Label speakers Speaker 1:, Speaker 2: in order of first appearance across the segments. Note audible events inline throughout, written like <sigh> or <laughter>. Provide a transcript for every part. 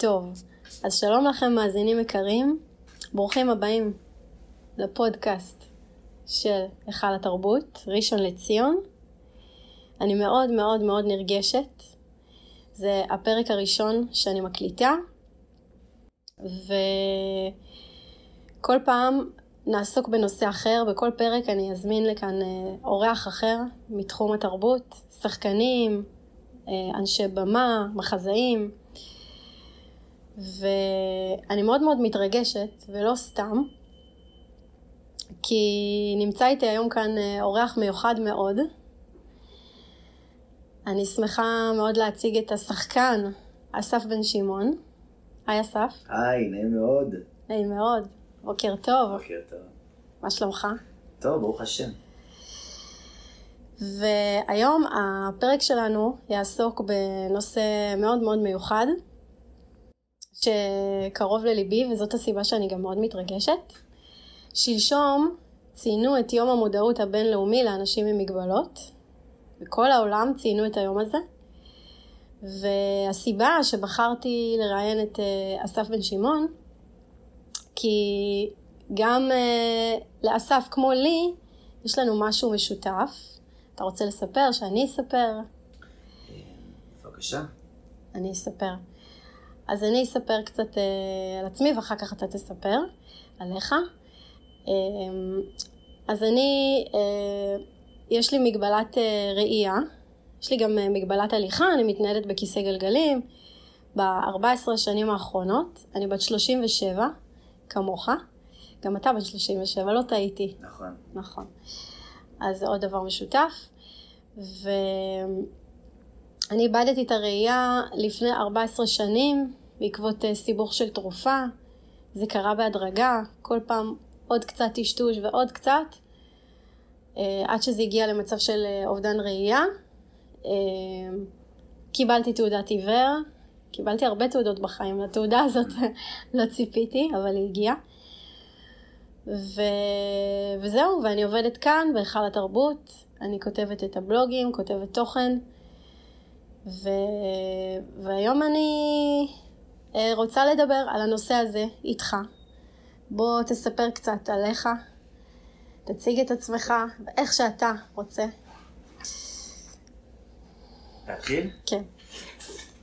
Speaker 1: טוב, אז שלום לכם מאזינים יקרים, ברוכים הבאים לפודקאסט של היכל התרבות, ראשון לציון. אני מאוד מאוד מאוד נרגשת. זה הפרק הראשון שאני מקליטה, וכל פעם נעסוק בנושא אחר, בכל פרק אני אזמין לכאן אה, אורח אחר מתחום התרבות, שחקנים, אה, אנשי במה, מחזאים, ואני מאוד מאוד מתרגשת, ולא סתם, כי נמצא איתי היום כאן אה, אורח מיוחד מאוד. אני שמחה מאוד להציג את השחקן אסף בן שמעון. היי אסף.
Speaker 2: היי, נעים מאוד.
Speaker 1: נעים מאוד. בוקר טוב.
Speaker 2: בוקר טוב.
Speaker 1: מה שלומך?
Speaker 2: טוב, ברוך השם.
Speaker 1: והיום הפרק שלנו יעסוק בנושא מאוד מאוד מיוחד, שקרוב לליבי, וזאת הסיבה שאני גם מאוד מתרגשת. שלשום ציינו את יום המודעות הבינלאומי לאנשים עם מגבלות. בכל העולם ציינו את היום הזה. והסיבה שבחרתי לראיין את אה, אסף בן שמעון, כי גם uh, לאסף כמו לי, יש לנו משהו משותף. אתה רוצה לספר? שאני אספר?
Speaker 2: בבקשה.
Speaker 1: אני אספר. אז אני אספר קצת uh, על עצמי ואחר כך אתה תספר עליך. Uh, אז אני, uh, יש לי מגבלת uh, ראייה, יש לי גם מגבלת הליכה, אני מתנהלת בכיסא גלגלים. ב-14 השנים האחרונות, אני בת 37, כמוך. גם אתה בן 37, לא טעיתי.
Speaker 2: נכון.
Speaker 1: נכון. אז זה עוד דבר משותף. ואני איבדתי את הראייה לפני 14 שנים בעקבות אה, סיבוך של תרופה. זה קרה בהדרגה, כל פעם עוד קצת טשטוש ועוד קצת, אה, עד שזה הגיע למצב של אה, אובדן ראייה. קיבלתי תעודת עיוור, קיבלתי הרבה תעודות בחיים, לתעודה הזאת <laughs> לא ציפיתי, אבל היא הגיעה. ו... וזהו, ואני עובדת כאן בהיכל התרבות, אני כותבת את הבלוגים, כותבת תוכן, ו... והיום אני רוצה לדבר על הנושא הזה איתך. בוא תספר קצת עליך, תציג את עצמך, איך שאתה רוצה.
Speaker 2: להתחיל?
Speaker 1: כן.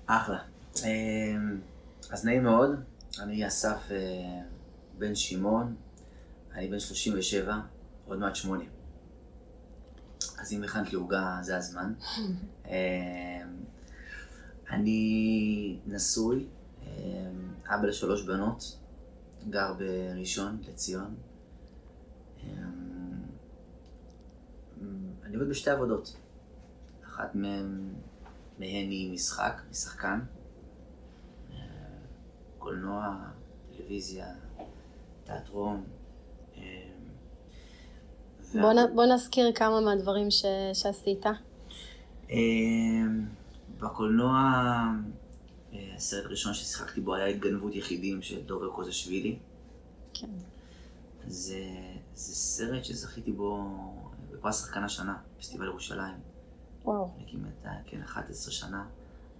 Speaker 2: אחלה. אה, אז נעים מאוד, אני אסף אה, בן שמעון. אני בן 37, עוד מעט 80. אז אם הכנת לי עוגה, זה הזמן. <laughs> אני נשוי, אבא לשלוש בנות, גר בראשון לציון. אמ, אני עובד בשתי עבודות. אחת מהן, מהן היא משחק, משחקן. קולנוע, טלוויזיה, תיאטרון.
Speaker 1: בוא, נ, בוא נזכיר כמה מהדברים ש, שעשית.
Speaker 2: בקולנוע, אה, הסרט הראשון ששיחקתי בו היה התגנבות יחידים של דובר קוזשווילי.
Speaker 1: כן.
Speaker 2: זה, זה סרט שזכיתי בו בפרס שחקן השנה, פסטיבל ירושלים.
Speaker 1: וואו.
Speaker 2: כמעט, כן, 11 שנה.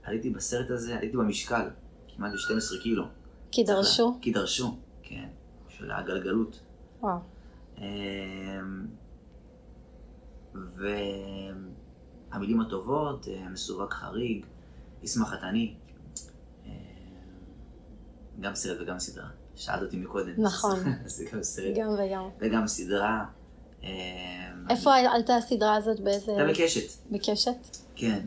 Speaker 2: עליתי בסרט הזה, עליתי במשקל, כמעט ב-12 קילו.
Speaker 1: כי דרשו?
Speaker 2: כי דרשו, כן, של הגלגלות.
Speaker 1: וואו.
Speaker 2: אמ, והמילים הטובות, אה, מסווג חריג, ישמח חתני, אמ, גם סרט וגם סדרה. שאלת אותי מקודם.
Speaker 1: נכון. <laughs>
Speaker 2: זה גם סרט.
Speaker 1: גם וגם.
Speaker 2: וגם סדרה. אמ,
Speaker 1: איפה. עלתה הסדרה הזאת? באיזה...
Speaker 2: הייתה בקשת.
Speaker 1: בקשת?
Speaker 2: כן.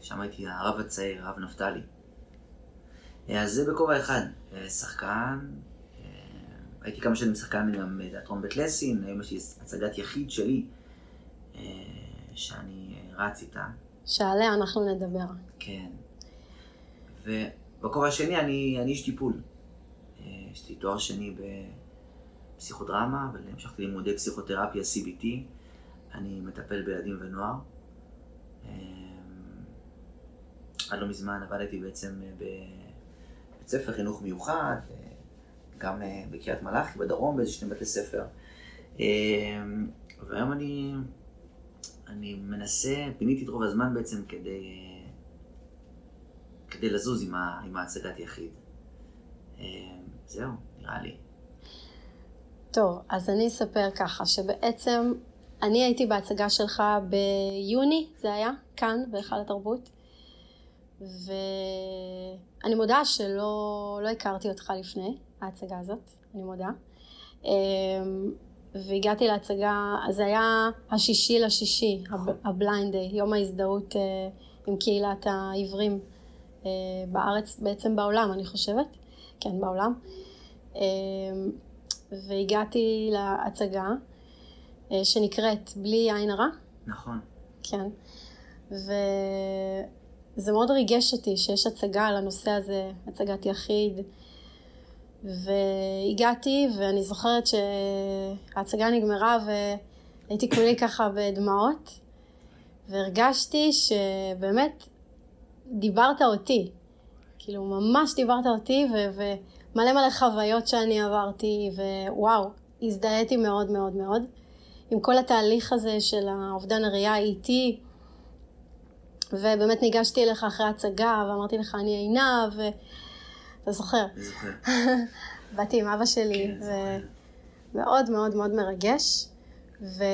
Speaker 2: שם הייתי הרב הצעיר, הרב נפתלי. אה, אז זה בכובע אחד. אה, שחקן, הייתי כמה שנים שחקן גם בתיאטרון בית לסין, היום יש לי הצגת יחיד שלי, אה, שאני אה, רץ איתה.
Speaker 1: שעליה אנחנו נדבר.
Speaker 2: כן. ובכובע השני אני, אני איש טיפול. אה, יש לי תואר שני בפסיכודרמה, והמשכתי לימודי פסיכותרפיה CBT. אני מטפל בילדים ונוער. עד לא מזמן עבדתי בעצם בבית ספר חינוך מיוחד, גם אה, בקריית מלאכי בדרום, באיזה שני בתי ספר. אה, והיום אני, אני מנסה, פיניתי את רוב הזמן בעצם כדי, כדי לזוז עם, ה, עם ההצגת יחיד. אה, זהו, נראה לי.
Speaker 1: טוב, אז אני אספר ככה, שבעצם אני הייתי בהצגה שלך ביוני, זה היה, כאן, בהיכל התרבות, ואני מודה שלא לא הכרתי אותך לפני ההצגה הזאת, אני מודה. אמ, והגעתי להצגה, זה היה השישי לשישי, ה blind day, יום ההזדהות אה, עם קהילת העיוורים אה, בארץ, בעצם בעולם, אני חושבת. כן, בעולם. אמ, והגעתי להצגה אה, שנקראת בלי עין הרע.
Speaker 2: נכון.
Speaker 1: כן. וזה מאוד ריגש אותי שיש הצגה על הנושא הזה, הצגת יחיד. והגעתי, ואני זוכרת שההצגה נגמרה והייתי כולי ככה בדמעות, והרגשתי שבאמת דיברת אותי. כאילו, ממש דיברת אותי, ו- ומלא מלא חוויות שאני עברתי, ווואו, הזדהיתי מאוד מאוד מאוד. עם כל התהליך הזה של האובדן הראייה האיטי, ובאמת ניגשתי אליך אחרי הצגה, ואמרתי לך, אני עינב, זוכר?
Speaker 2: אני זוכר. <laughs>
Speaker 1: באתי עם אבא שלי,
Speaker 2: כן,
Speaker 1: ומאוד מאוד מאוד מרגש, ו...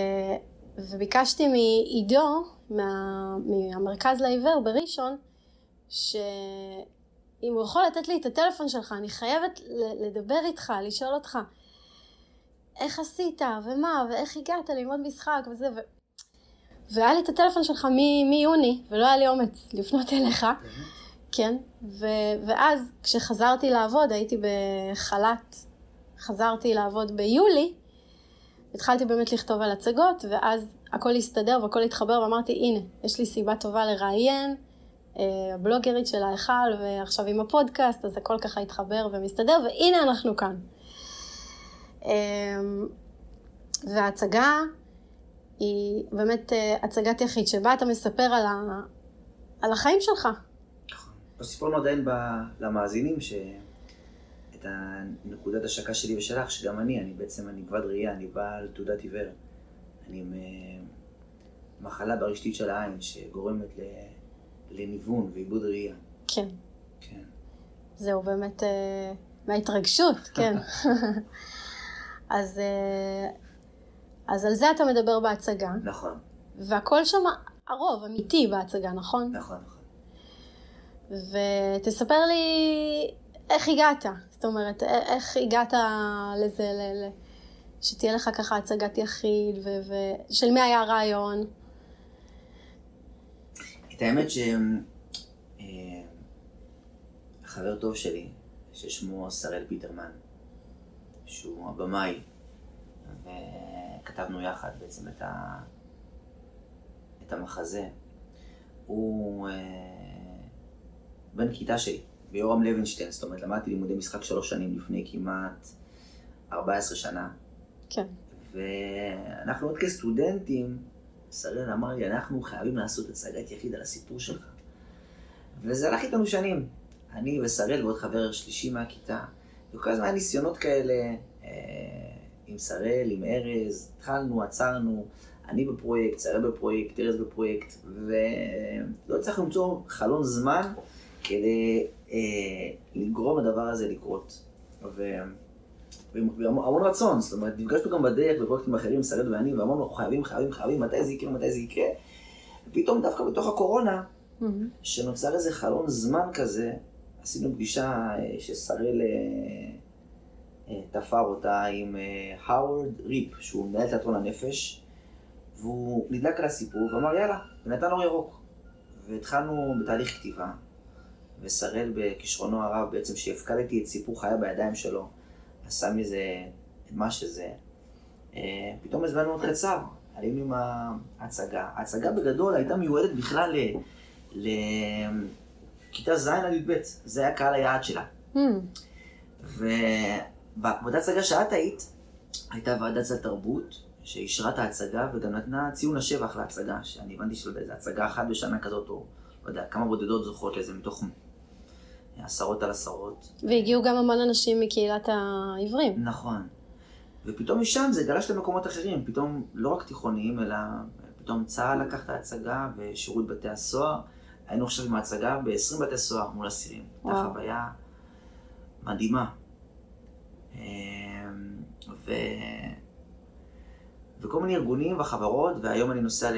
Speaker 1: וביקשתי מעידו, מה... מהמרכז לעיוור בראשון, שאם הוא יכול לתת לי את הטלפון שלך, אני חייבת לדבר איתך, לשאול אותך. איך עשית, ומה, ואיך הגעת ללמוד משחק, וזה, ו... והיה לי את הטלפון שלך מיוני, ולא היה לי אומץ לפנות אליך, כן, ו... ואז כשחזרתי לעבוד, הייתי בחל"ת, חזרתי לעבוד ביולי, התחלתי באמת לכתוב על הצגות, ואז הכל הסתדר והכל התחבר, ואמרתי, הנה, יש לי סיבה טובה לראיין, הבלוגרית של ההיכל, ועכשיו עם הפודקאסט, אז הכל ככה התחבר ומסתדר, והנה אנחנו כאן. אמ, וההצגה היא באמת אה, הצגת יחיד, שבה אתה מספר על, ה... על החיים שלך.
Speaker 2: סיפרנו עדיין ב... למאזינים ש... את הנקודת השקה שלי ושלך, שגם אני, אני בעצם, אני כבד ראייה, אני בעל תעודת עיוור. אני עם אה, מחלה ברשתית של העין שגורמת ל... לניוון ועיבוד ראייה.
Speaker 1: כן.
Speaker 2: כן.
Speaker 1: זהו באמת אה, מההתרגשות, <laughs> כן. אז, אה, אז על זה אתה מדבר בהצגה.
Speaker 2: נכון.
Speaker 1: והכל שם, הרוב, אמיתי בהצגה, נכון?
Speaker 2: נכון, נכון.
Speaker 1: ותספר לי איך הגעת. זאת אומרת, איך הגעת לזה, ל- ל- שתהיה לך ככה הצגת יחיד, ושל מי היה הרעיון?
Speaker 2: את האמת ש... אה, טוב שלי, ששמו שראל פיטרמן, שהוא הבמאי, וכתבנו יחד בעצם את, ה... את המחזה. הוא אה, בן כיתה שלי, ביורם לוינשטיין, זאת אומרת, למדתי לימודי משחק שלוש שנים לפני כמעט 14 שנה.
Speaker 1: כן.
Speaker 2: ואנחנו עוד כסטודנטים, שראל אמר לי, אנחנו חייבים לעשות הצגת יחיד על הסיפור שלך. וזה הלך איתנו שנים. אני ושראל ועוד חבר שלישי מהכיתה, וכל הזמן היה ניסיונות כאלה אה, עם שראל, עם ארז, התחלנו, עצרנו, אני בפרויקט, שראל בפרויקט, ארז בפרויקט, ולא הצלחנו למצוא חלון זמן כדי אה, לגרום לדבר הזה לקרות. ו... והמון רצון, זאת אומרת, נפגשנו גם בדרך בפרויקטים אחרים, שראל ואני, ואמרנו, חייבים, חייבים, חייבים, מתי זה יקרה, מתי זה יקרה. ופתאום דווקא בתוך הקורונה,
Speaker 1: Mm-hmm.
Speaker 2: שנוצר איזה חלון זמן כזה, עשינו פגישה אה, ששראל אה, אה, תפר אותה עם האוורד ריפ, שהוא מנהל תיאטרון הנפש, והוא נדלק על הסיפור ואמר יאללה, ונתן אור ירוק. והתחלנו בתהליך כתיבה, ושראל בכישרונו הרב בעצם, שהפקדתי את סיפור חיי בידיים שלו, עשה מזה מה שזה. פתאום הזמנו עוד קצר, עלינו עם ההצגה. ההצגה בגדול הייתה מיועדת בכלל. לכיתה ז' עד י"ב, זה היה קהל היעד שלה.
Speaker 1: Mm.
Speaker 2: ובאותה הצגה שאת היית, הייתה ועדת סל תרבות, שאישרה את ההצגה וגם נתנה ציון השבח להצגה, שאני הבנתי שלא יודע, זו הצגה אחת בשנה כזאת, או לא יודע, כמה בודדות זוכות לזה מתוך עשרות על עשרות.
Speaker 1: והגיעו גם המון אנשים מקהילת העברים.
Speaker 2: נכון. ופתאום משם זה גלש למקומות אחרים, פתאום לא רק תיכוניים, אלא פתאום צה"ל לקח את ההצגה, ושירות בתי הסוהר, היינו עכשיו עם ההצגה ב-20 בתי סוהר מול אסירים. הייתה. חוויה מדהימה. אמ, ו... וכל מיני ארגונים וחברות, והיום אני נוסע ל...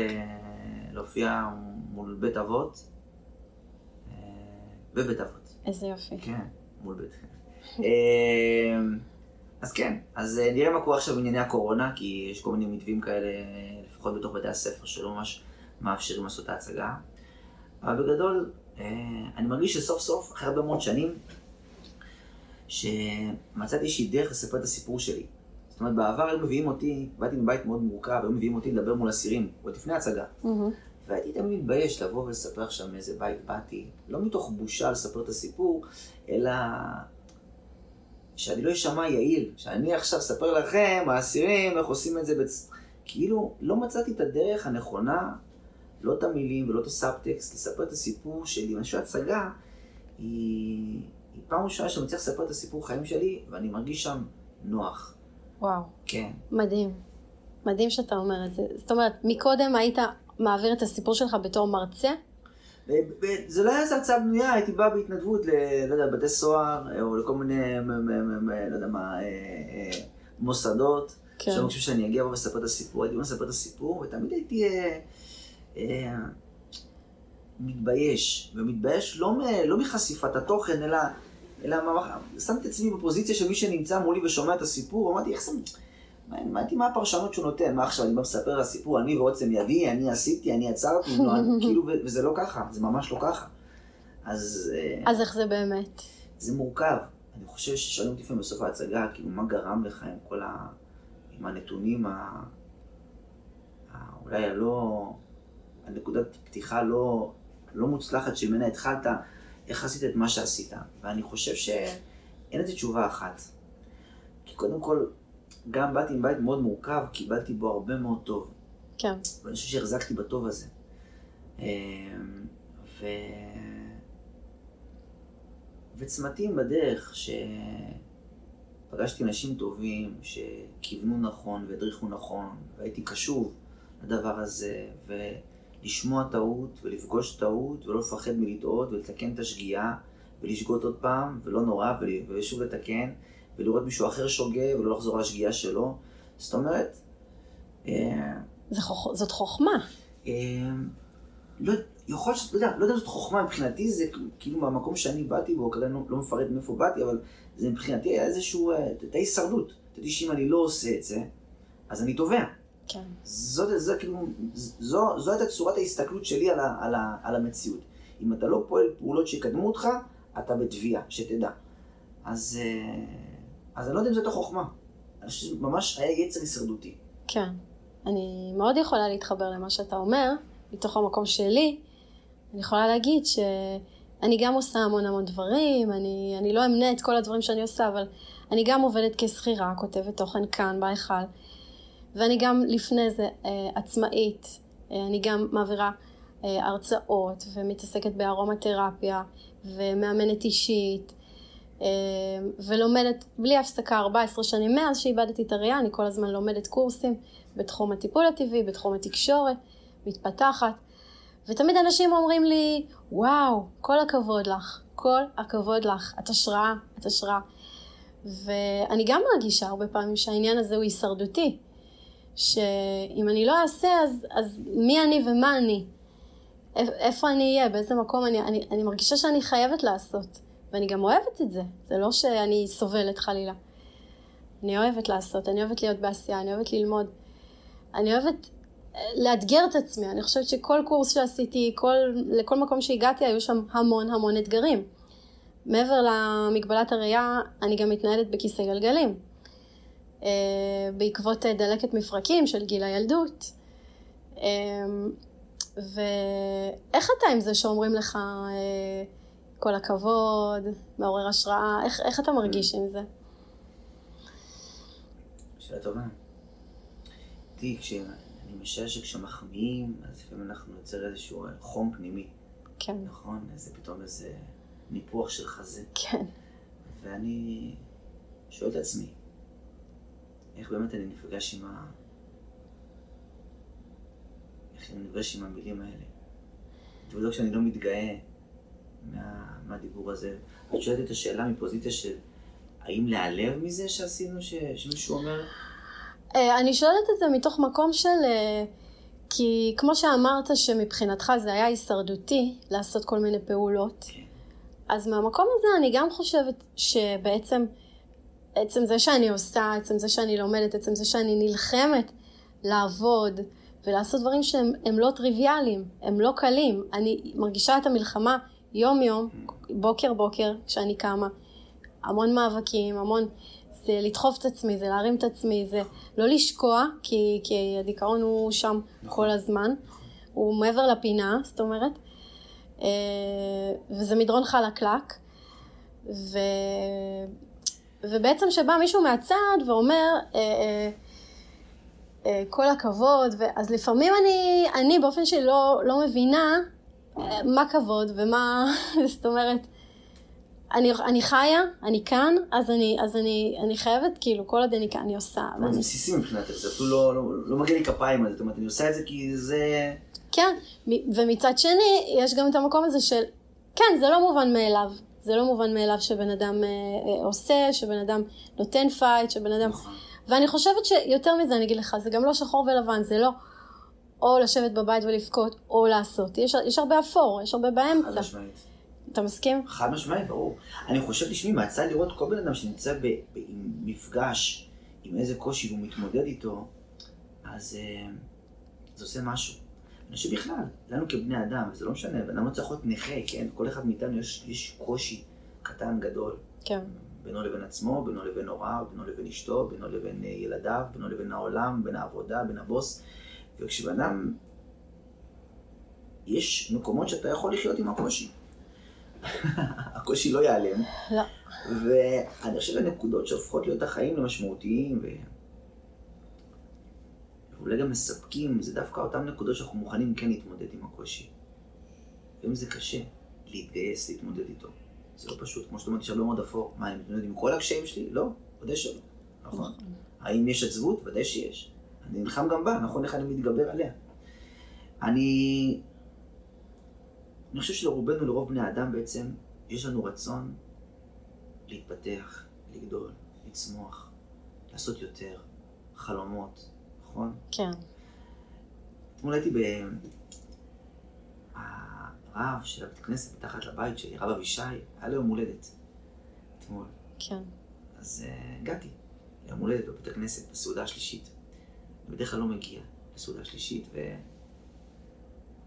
Speaker 2: להופיע מול בית אבות. אה, בבית אבות.
Speaker 1: איזה יופי.
Speaker 2: כן, מול בית. אמ, אז כן, אז אה, נראה מה קורה עכשיו בענייני הקורונה, כי יש כל מיני מתווים כאלה, לפחות בתוך בתי הספר, שלא ממש מאפשרים לעשות את ההצגה. אבל בגדול, אה, אני מרגיש שסוף סוף, אחרי הרבה מאוד שנים, שמצאתי איזושהי דרך לספר את הסיפור שלי. זאת אומרת, בעבר היו מביאים אותי, באתי מבית מאוד מורכב, היו מביאים אותי לדבר מול אסירים, עוד לפני ההצגה.
Speaker 1: מהמם.
Speaker 2: והייתי תמיד מתבייש לבוא ולספר עכשיו מאיזה בית באתי, לא מתוך בושה לספר את הסיפור, אלא שאני לא אשמע יעיל, שאני עכשיו אספר לכם, האסירים, איך עושים את זה, בצ... כאילו לא מצאתי את הדרך הנכונה, לא את המילים ולא את הסאבטקסט, לספר את הסיפור שלי. חושב שהצגה היא, היא פעם ראשונה שאני מצליח לספר את הסיפור חיים שלי, ואני מרגיש שם נוח.
Speaker 1: וואו,
Speaker 2: כן.
Speaker 1: מדהים. מדהים שאתה אומר את זה. זאת אומרת, מקודם היית מעביר את הסיפור שלך בתור מרצה?
Speaker 2: זה לא היה איזה הרצאה בנויה, הייתי בא בהתנדבות ל... לא יודע, בתי סוהר, או לכל מיני, לא יודע מה, אה, אה, מוסדות.
Speaker 1: כן.
Speaker 2: שהיו מבקשים שאני אגיע ואספר את הסיפור, הייתי מספר את הסיפור, ותמיד הייתי אה, אה, מתבייש, ומתבייש לא, מ, לא מחשיפת התוכן, אלא, שמתי את עצמי בפוזיציה של מי שנמצא מולי ושומע את הסיפור, אמרתי, איך זה, אמרתי, מה הפרשנות שהוא נותן, מה עכשיו, אני בא מספר על הסיפור, אני ועוצם ידי, אני עשיתי, אני עצרתי, אני, <laughs> כאילו, וזה לא ככה, זה ממש לא ככה. אז... אה,
Speaker 1: אז איך זה באמת?
Speaker 2: זה מורכב. אני חושב ששואלים אותי לפעמים בסוף ההצגה, כאילו, מה גרם לך עם כל ה... עם הנתונים ה... ה... אולי הלא... הנקודת פתיחה לא, לא מוצלחת שממנה התחלת, איך עשית את מה שעשית. ואני חושב שאין לזה תשובה אחת. כי קודם כל, גם באתי עם בית מאוד מורכב, קיבלתי בו הרבה מאוד טוב.
Speaker 1: כן.
Speaker 2: ואני חושב שהחזקתי בטוב הזה. אמ, ו... וצמתים בדרך, שפגשתי אנשים טובים, שכיוונו נכון והדריכו נכון, והייתי קשוב לדבר הזה, ולשמוע טעות, ולפגוש טעות, ולא לפחד מלטעות, ולתקן את השגיאה, ולשגות עוד פעם, ולא נורא, ושוב לתקן, ולראות מישהו אחר שוגה, ולא לחזור על השגיאה שלו. זאת אומרת, אה,
Speaker 1: זה חוכ... זאת חוכמה.
Speaker 2: אה, לא, יכול להיות, לא יודע, לא יודע אם זאת חוכמה מבחינתי, זה כאילו מהמקום שאני באתי בו, כרגע לא, לא מפרט מאיפה באתי, אבל זה מבחינתי היה איזשהו, אה, הייתה הישרדות. ידעתי שאם אני לא עושה את זה, אז אני תובע.
Speaker 1: כן.
Speaker 2: זאת, זה, כאילו, זו, זו הייתה צורת ההסתכלות שלי על, ה, על, ה, על המציאות. אם אתה לא פועל פעולות שיקדמו אותך, אתה בתביעה, שתדע. אז, אז אני לא יודע אם זאת החוכמה. אני חושב שממש היה יצר הישרדותי.
Speaker 1: כן. אני מאוד יכולה להתחבר למה שאתה אומר, מתוך המקום שלי. אני יכולה להגיד שאני גם עושה המון המון דברים, אני, אני לא אמנה את כל הדברים שאני עושה, אבל אני גם עובדת כשכירה, כותבת תוכן כאן, בהיכל, ואני גם לפני זה אה, עצמאית, אה, אני גם מעבירה אה, הרצאות ומתעסקת בארומתרפיה ומאמנת אישית. אה, ולומדת בלי הפסקה 14 שנים מאז שאיבדתי את הראייה, אני כל הזמן לומדת קורסים בתחום הטיפול הטבעי, בתחום התקשורת, מתפתחת, ותמיד אנשים אומרים לי, וואו, כל הכבוד לך, כל הכבוד לך, את השראה, את השראה. ואני גם מרגישה הרבה פעמים שהעניין הזה הוא הישרדותי, שאם אני לא אעשה, אז, אז מי אני ומה אני? איפ- איפה אני אהיה, באיזה מקום אני, אני, אני מרגישה שאני חייבת לעשות. ואני גם אוהבת את זה, זה לא שאני סובלת חלילה. אני אוהבת לעשות, אני אוהבת להיות בעשייה, אני אוהבת ללמוד. אני אוהבת אה, לאתגר את עצמי, אני חושבת שכל קורס שעשיתי, כל, לכל מקום שהגעתי, היו שם המון המון אתגרים. מעבר למגבלת הראייה, אני גם מתנהלת בכיסא גלגלים. אה, בעקבות אה, דלקת מפרקים של גיל הילדות. ואיך אתה עם זה שאומרים לך כל הכבוד, מעורר השראה, איך, איך אתה מרגיש עם זה?
Speaker 2: שאלה טובה. תראי, אני משער שכשמחמיאים, אז לפעמים אנחנו יוצר איזשהו חום פנימי,
Speaker 1: כן,
Speaker 2: נכון? איזה פתאום איזה ניפוח של חזה.
Speaker 1: כן,
Speaker 2: ואני שואל את עצמי, איך באמת אני נפגש עם ה... איך אני נפגש עם המילים האלה? תבדוק שאני לא מתגאה מה, מהדיבור הזה. את שואלת את השאלה מפוזיציה של האם להיעלב מזה שעשינו, ש, שמישהו אומר?
Speaker 1: אה, אני שואלת את זה מתוך מקום של... אה, כי כמו שאמרת שמבחינתך זה היה הישרדותי לעשות כל מיני פעולות,
Speaker 2: כן.
Speaker 1: אז מהמקום הזה אני גם חושבת שבעצם עצם זה שאני עושה, עצם זה שאני לומדת, עצם זה שאני נלחמת לעבוד ולעשות דברים שהם לא טריוויאליים, הם לא קלים. אני מרגישה את המלחמה יום יום, בוקר בוקר, כשאני קמה. המון מאבקים, המון... זה לדחוף את עצמי, זה להרים את עצמי, זה לא לשקוע, כי, כי הדיכאון הוא שם נכון. כל הזמן. הוא מעבר לפינה, זאת אומרת. אה, וזה מדרון חלקלק. ו... ובעצם שבא מישהו מהצד ואומר, אה, אה, כל הכבוד, אז לפעמים אני, אני באופן שלא לא מבינה מה כבוד ומה, <laughs> זאת אומרת, אני, אני חיה, אני כאן, אז, אני, אז אני, אני חייבת, כאילו, כל עוד אני כאן, אני עושה.
Speaker 2: ואני... זה בסיסי מבחינתך, זה אפילו לא, לא, לא מגיע לי כפיים על זה, זאת אומרת, אני עושה את זה כי זה...
Speaker 1: כן, ומצד שני, יש גם את המקום הזה של, כן, זה לא מובן מאליו. זה לא מובן מאליו שבן אדם אה, אה, עושה, שבן אדם נותן fight, שבן אדם... נכון. ואני חושבת שיותר מזה, אני אגיד לך, זה גם לא שחור ולבן, זה לא או לשבת בבית ולבכות, או לעשות. יש, יש הרבה אפור, יש הרבה באמצע.
Speaker 2: חד משמעית.
Speaker 1: אתה מסכים?
Speaker 2: חד משמעית, ברור. אני חושב, תשמעי, מהצד לראות כל בן אדם שנמצא במפגש עם איזה קושי והוא מתמודד איתו, אז אה, זה עושה משהו. אני חושב בכלל, לנו כבני אדם, זה לא משנה, בן אדם לא צריך להיות נכה, כן? כל אחד מאיתנו יש, יש קושי קטן, גדול.
Speaker 1: כן.
Speaker 2: בינו לבין עצמו, בינו לבין הוריו, בינו לבין אשתו, בינו לבין אה, ילדיו, בינו לבין העולם, בין העבודה, בין הבוס. וכשבן אדם, יש מקומות שאתה יכול לחיות עם הקושי. <laughs> הקושי לא ייעלם.
Speaker 1: לא.
Speaker 2: ואני חושב הנקודות שהופכות להיות החיים למשמעותיים, ו... ואולי גם מספקים, זה דווקא אותן נקודות שאנחנו מוכנים כן להתמודד עם הקושי. לפעמים זה קשה להתגייס, להתמודד איתו. זה לא פשוט. כמו שאת אומרת, יש הרבה מאוד אפור. מה, אני מתמודד עם כל הקשיים שלי? לא, ודאי שלא. נכון. נכון. האם יש עצבות? ודאי שיש. אני נלחם גם בה, נכון איך אני מתגבר עליה. אני... אני חושב שלרובנו, לרוב בני אדם בעצם, יש לנו רצון להתפתח, לגדול, לצמוח, לעשות יותר, חלומות, נכון?
Speaker 1: כן.
Speaker 2: אתמול הייתי ב... הרב של הבית כנסת מתחת לבית שלי, רב אבישי, היה לו יום הולדת. אתמול.
Speaker 1: כן.
Speaker 2: אז uh, הגעתי ליום הולדת בבית הכנסת, בסעודה השלישית. בדרך כלל לא מגיע לסעודה השלישית,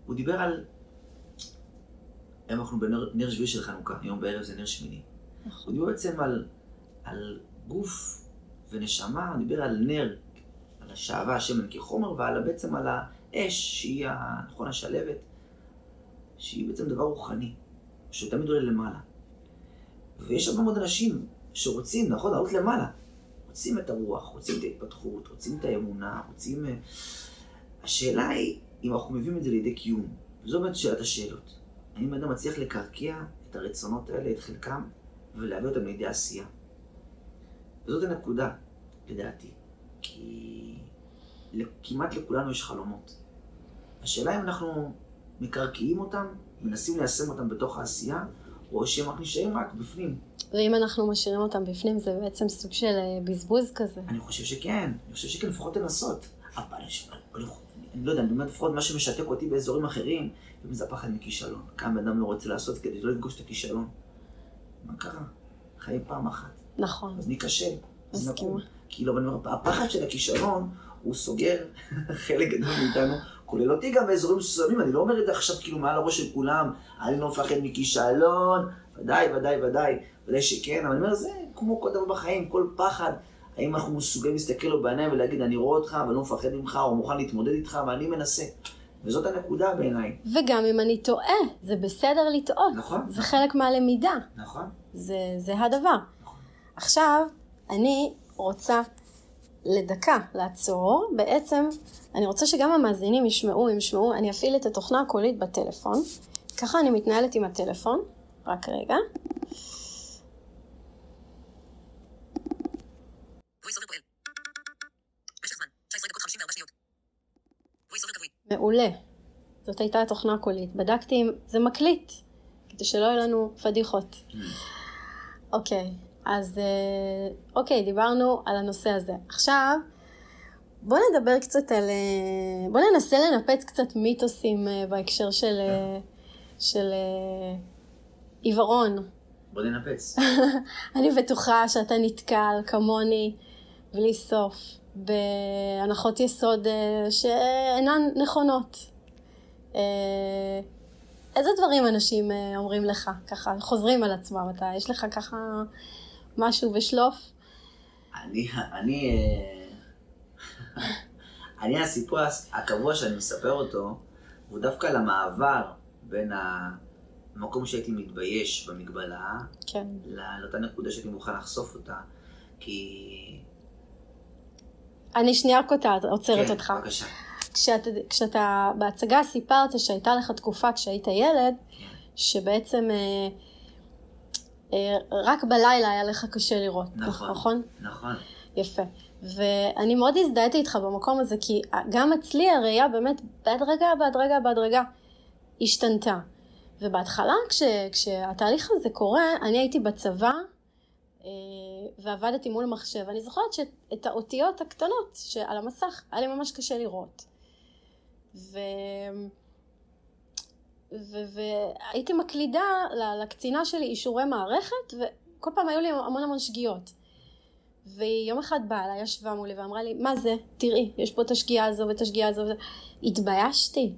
Speaker 2: והוא דיבר על... היום אנחנו בנר שביעי של חנוכה, היום בערב זה נר שמיני. נכון. הוא דיבר בעצם על, על גוף ונשמה, הוא דיבר על נר על השעווה, השמן כחומר, ועל בעצם על האש, שהיא, נכון, השלבת, שהיא בעצם דבר רוחני, שתמיד עולה למעלה. ויש הרבה מאוד אנשים שרוצים, נכון, לעלות למעלה. רוצים את הרוח, רוצים את ההתפתחות, רוצים את האמונה, רוצים... אה, השאלה היא אם אנחנו מביאים את זה לידי קיום. וזו באמת שאלת השאלות. האם אדם מצליח לקרקע את הרצונות האלה, את חלקם, ולהביא אותם לידי עשייה. וזאת הנקודה, לדעתי. כי כמעט לכולנו יש חלומות. השאלה אם אנחנו מקרקעים אותם, מנסים ליישם אותם בתוך העשייה, או שהם רק נשארים רק בפנים.
Speaker 1: ואם אנחנו משאירים אותם בפנים, זה בעצם סוג של אה, בזבוז כזה.
Speaker 2: אני חושב שכן, אני חושב שכן, לפחות לנסות. אבל אני, אני לא יודע, אני אומר לפחות מה שמשתק אותי באזורים אחרים, זה הפחד מכישלון. כמה בן אדם לא רוצה לעשות כדי לא לפגוש את הכישלון. מה קרה? חיים פעם אחת.
Speaker 1: נכון.
Speaker 2: אז ניכשל. נקום. כאילו, אבל הפחד של הכישלון, הוא סוגר <laughs> חלק גדול מאיתנו, כולל אותי גם באזורים מסוימים, אני לא אומר את זה עכשיו כאילו מעל הראש של כולם, אני לא מפחד מכישלון, ודאי, ודאי, ודאי, ודאי שכן, אבל אני אומר, זה כמו כל דבר בחיים, כל פחד, האם אנחנו מסוגלים להסתכל לו בעיניים ולהגיד, אני רואה אותך ואני לא מפחד ממך, או מוכן להתמודד איתך, ואני מנסה. וזאת הנקודה בעיניי.
Speaker 1: וגם אם אני טועה, זה בסדר לטעות.
Speaker 2: נכון.
Speaker 1: זה חלק מהלמידה.
Speaker 2: נכון.
Speaker 1: זה, זה הדבר. נכון. עכשיו, אני רוצה לדקה לעצור. בעצם, אני רוצה שגם המאזינים ישמעו, ישמעו, אני אפעיל את התוכנה הקולית בטלפון. ככה אני מתנהלת עם הטלפון. רק רגע. מעולה. זאת הייתה תוכנה קולית. בדקתי אם זה מקליט, כדי שלא יהיו לנו פדיחות.
Speaker 2: Mm.
Speaker 1: אוקיי, אז אה, אוקיי, דיברנו על הנושא הזה. עכשיו, בואו נדבר קצת על... אה, בואו ננסה לנפץ קצת מיתוסים אה, בהקשר של, אה, של עיוורון.
Speaker 2: בוא ננפץ. <laughs>
Speaker 1: אני בטוחה שאתה נתקל כמוני בלי סוף בהנחות יסוד שאינן נכונות. איזה דברים אנשים אומרים לך, ככה, חוזרים על עצמם, אתה, יש לך ככה משהו בשלוף?
Speaker 2: אני, אני, אה, אני הסיפור הקבוע שאני מספר אותו, הוא דווקא למעבר בין המקום שהייתי מתבייש במגבלה,
Speaker 1: כן.
Speaker 2: לא- לאותה נקודה שהייתי מוכן לחשוף אותה, כי...
Speaker 1: אני שנייה קוטעת, עוצרת
Speaker 2: כן,
Speaker 1: אותך.
Speaker 2: בבקשה.
Speaker 1: כשאתה, כשאתה בהצגה סיפרת שהייתה לך תקופה כשהיית ילד,
Speaker 2: כן.
Speaker 1: שבעצם אה, רק בלילה היה לך קשה לראות,
Speaker 2: נכון.
Speaker 1: נכון?
Speaker 2: נכון.
Speaker 1: יפה. ואני מאוד הזדהיתי איתך במקום הזה, כי גם אצלי הראייה באמת בהדרגה, בהדרגה, בהדרגה השתנתה. ובהתחלה, כש, כשהתהליך הזה קורה, אני הייתי בצבא אה, ועבדתי מול מחשב. אני זוכרת שאת האותיות הקטנות שעל המסך היה לי ממש קשה לראות. ו... והייתי מקלידה לקצינה שלי אישורי מערכת, וכל פעם היו לי המון המון שגיאות. ויום אחד באה אליי, ישבה מולי ואמרה לי, מה זה? תראי, יש פה את השגיאה הזו ואת השגיאה הזו. וזה." התביישתי.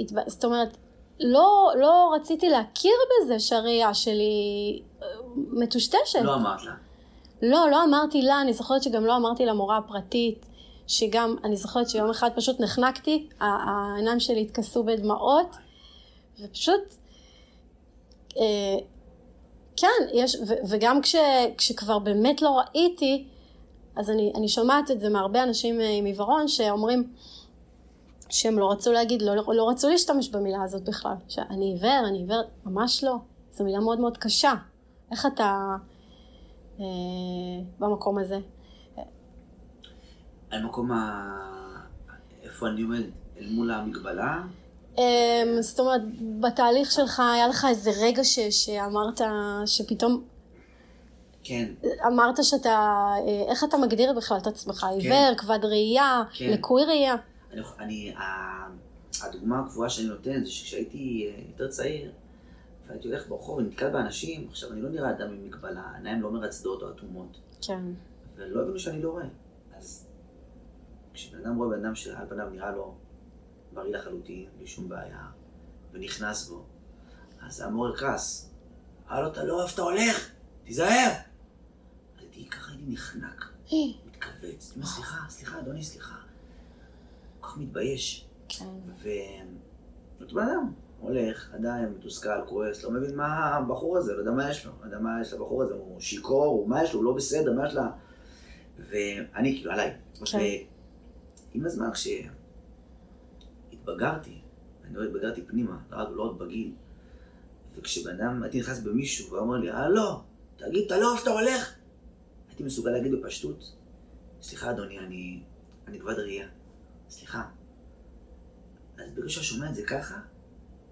Speaker 1: התב... זאת אומרת, לא, לא רציתי להכיר בזה שהראייה שלי אה, מטושטשת.
Speaker 2: לא אמרת לה.
Speaker 1: לא, לא אמרתי לה, אני זוכרת שגם לא אמרתי למורה הפרטית, שגם, אני זוכרת שיום אחד פשוט נחנקתי, העיניים שלי התכסו בדמעות, ופשוט, אה, כן, יש, ו, וגם כש, כשכבר באמת לא ראיתי, אז אני, אני שומעת את זה מהרבה אנשים אה, עם עיוורון שאומרים שהם לא רצו להגיד, לא, לא רצו להשתמש במילה הזאת בכלל, שאני עיוור, אני עיוור, ממש לא, זו מילה מאוד מאוד קשה. איך אתה אה, במקום הזה?
Speaker 2: על מקום ה... איפה אני עומד אל מול המגבלה?
Speaker 1: אמ, זאת אומרת, בתהליך שלך היה לך איזה רגע ש, שאמרת, שפתאום
Speaker 2: כן,
Speaker 1: אמרת שאתה, אה, איך אתה מגדיר בכלל את עצמך? עיוור, כבד ראייה,
Speaker 2: כן.
Speaker 1: לקוי ראייה?
Speaker 2: אני, אני, הדוגמה הקבועה שאני נותן זה שכשהייתי אה, יותר צעיר, והייתי הולך ברחוב ונתקל באנשים, עכשיו אני לא נראה אדם עם מגבלה, עיניים לא מרצדות או אטומות,
Speaker 1: כן.
Speaker 2: ולא הבינו שאני לא רואה. אז כשבן אדם רואה בן אדם שעל פניו נראה לו בריא לחלוטין, בלי שום בעיה, ונכנס בו, אז המורה כעס. הלו, אתה לא אוהב שאתה הולך, תיזהר! אז הייתי ככה הייתי נחנק, מתכווץ, אומר, סליחה, סליחה, אדוני, סליחה. כל כך מתבייש.
Speaker 1: כן.
Speaker 2: ואותו בן אדם הולך, עדיין מתוסכל, כועס, לא מבין מה הבחור הזה, לא יודע מה יש לו, לא יודע מה יש לבחור הזה, הוא שיכור, הוא מה יש לו, הוא לא בסדר, מה יש לה... ואני, כאילו, עליי.
Speaker 1: כן.
Speaker 2: ועם הזמן, כשהתבגרתי, אני לא התבגרתי פנימה, לא רק, לא בגיל, וכשבן אדם, הייתי נכנס במישהו, והוא אומר לי, הלו, תגיד, אתה לא אוהב שאתה הולך? הייתי מסוגל להגיד בפשטות, סליחה אדוני, אני, אני כבד ראייה, סליחה. אז ברגע שאתה שומע את זה ככה,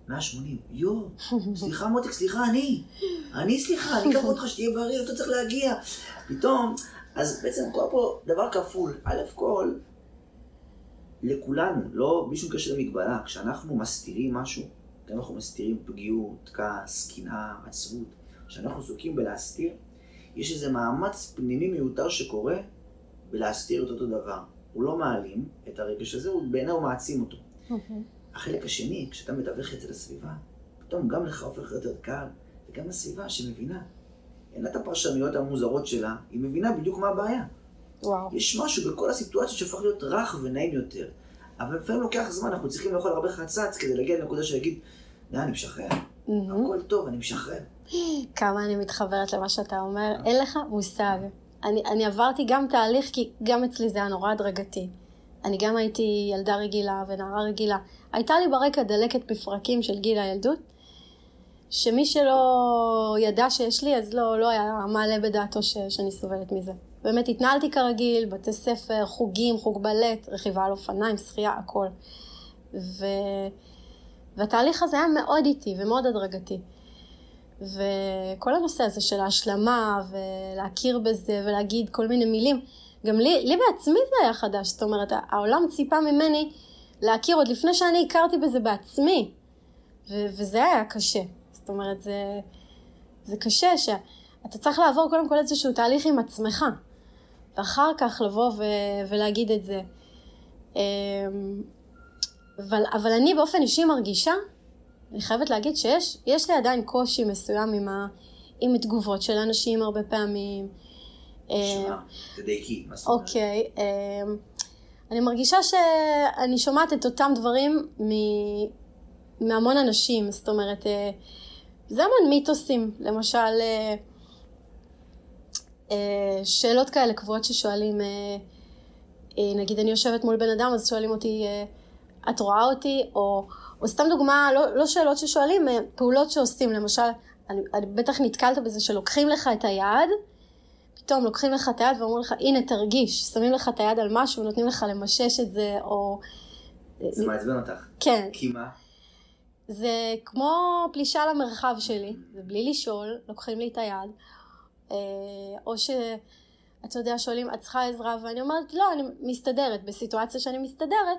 Speaker 2: 180, יואו, <laughs> סליחה מותק, סליחה, אני, אני סליחה, אני אקח אותך שתהיה בריא, אתה צריך להגיע. פתאום, אז בעצם קורה פה דבר כפול. א' כל, לכולנו, לא בלי שום קשר למגבלה, כשאנחנו מסתירים משהו, גם אנחנו מסתירים פגיעות, כעס, קנאה, עצבות, כשאנחנו עסוקים בלהסתיר, יש איזה מאמץ פנימי מיותר שקורה בלהסתיר את אותו דבר. הוא לא מעלים את הרגש הזה, הוא בעיניי הוא מעצים אותו. החלק השני, כשאתה מתווך את זה לסביבה, פתאום גם לך הופך יותר קל, וגם לסביבה שמבינה. אין לה את הפרשנויות המוזרות שלה, היא מבינה בדיוק מה הבעיה.
Speaker 1: וואו.
Speaker 2: יש משהו בכל הסיטואציות שהופך להיות רך ונעים יותר. אבל לפעמים לוקח זמן, אנחנו צריכים לאכול הרבה חצץ כדי להגיע לנקודה שיגיד, די, אני משחרר.
Speaker 1: מהמם.
Speaker 2: הכל טוב, אני משחרר. <gasps>
Speaker 1: כמה אני מתחברת למה שאתה אומר, אין לך מושג. אני, אני עברתי גם תהליך, כי גם אצלי זה היה נורא הדרגתי. אני גם הייתי ילדה רגילה ונערה רגילה. הייתה לי ברקע דלקת מפרקים של גיל הילדות, שמי שלא ידע שיש לי, אז לא, לא היה מעלה בדעתו ש, שאני סובלת מזה. באמת התנהלתי כרגיל, בתי ספר, חוגים, חוג בלט, רכיבה על אופניים, שחייה, הכל. ו... והתהליך הזה היה מאוד איטי ומאוד הדרגתי. וכל הנושא הזה של ההשלמה ולהכיר בזה ולהגיד כל מיני מילים, גם לי, לי בעצמי זה היה חדש, זאת אומרת, העולם ציפה ממני להכיר עוד לפני שאני הכרתי בזה בעצמי, ו- וזה היה קשה. זאת אומרת, זה, זה קשה שאתה צריך לעבור קודם כל איזשהו תהליך עם עצמך, ואחר כך לבוא ו- ולהגיד את זה. אמ, אבל, אבל אני באופן אישי מרגישה, אני חייבת להגיד שיש לי עדיין קושי מסוים עם, ה, עם תגובות של אנשים הרבה פעמים.
Speaker 2: שמה, תדייקי, מה זאת אומרת?
Speaker 1: אוקיי, אמ, אני מרגישה שאני שומעת את אותם דברים מ... מהמון אנשים, זאת אומרת, אה, זה המון מיתוסים, למשל, אה, שאלות כאלה קבועות ששואלים, נגיד אני יושבת מול בן אדם, אז שואלים אותי, את רואה אותי? או, או סתם דוגמה, לא, לא שאלות ששואלים, פעולות שעושים, למשל, אני, אני בטח נתקלת בזה שלוקחים לך את היד, פתאום לוקחים לך את היד ואומרים לך, הנה תרגיש, שמים לך את היד על משהו, נותנים לך למשש את זה, או...
Speaker 2: זה מעצבן אותך.
Speaker 1: כן.
Speaker 2: כי מה?
Speaker 1: זה כמו פלישה למרחב שלי, זה בלי לשאול, לוקחים לי את היד, אה, או שאתה יודע, שואלים, את צריכה עזרה, ואני אומרת, לא, אני מסתדרת, בסיטואציה שאני מסתדרת,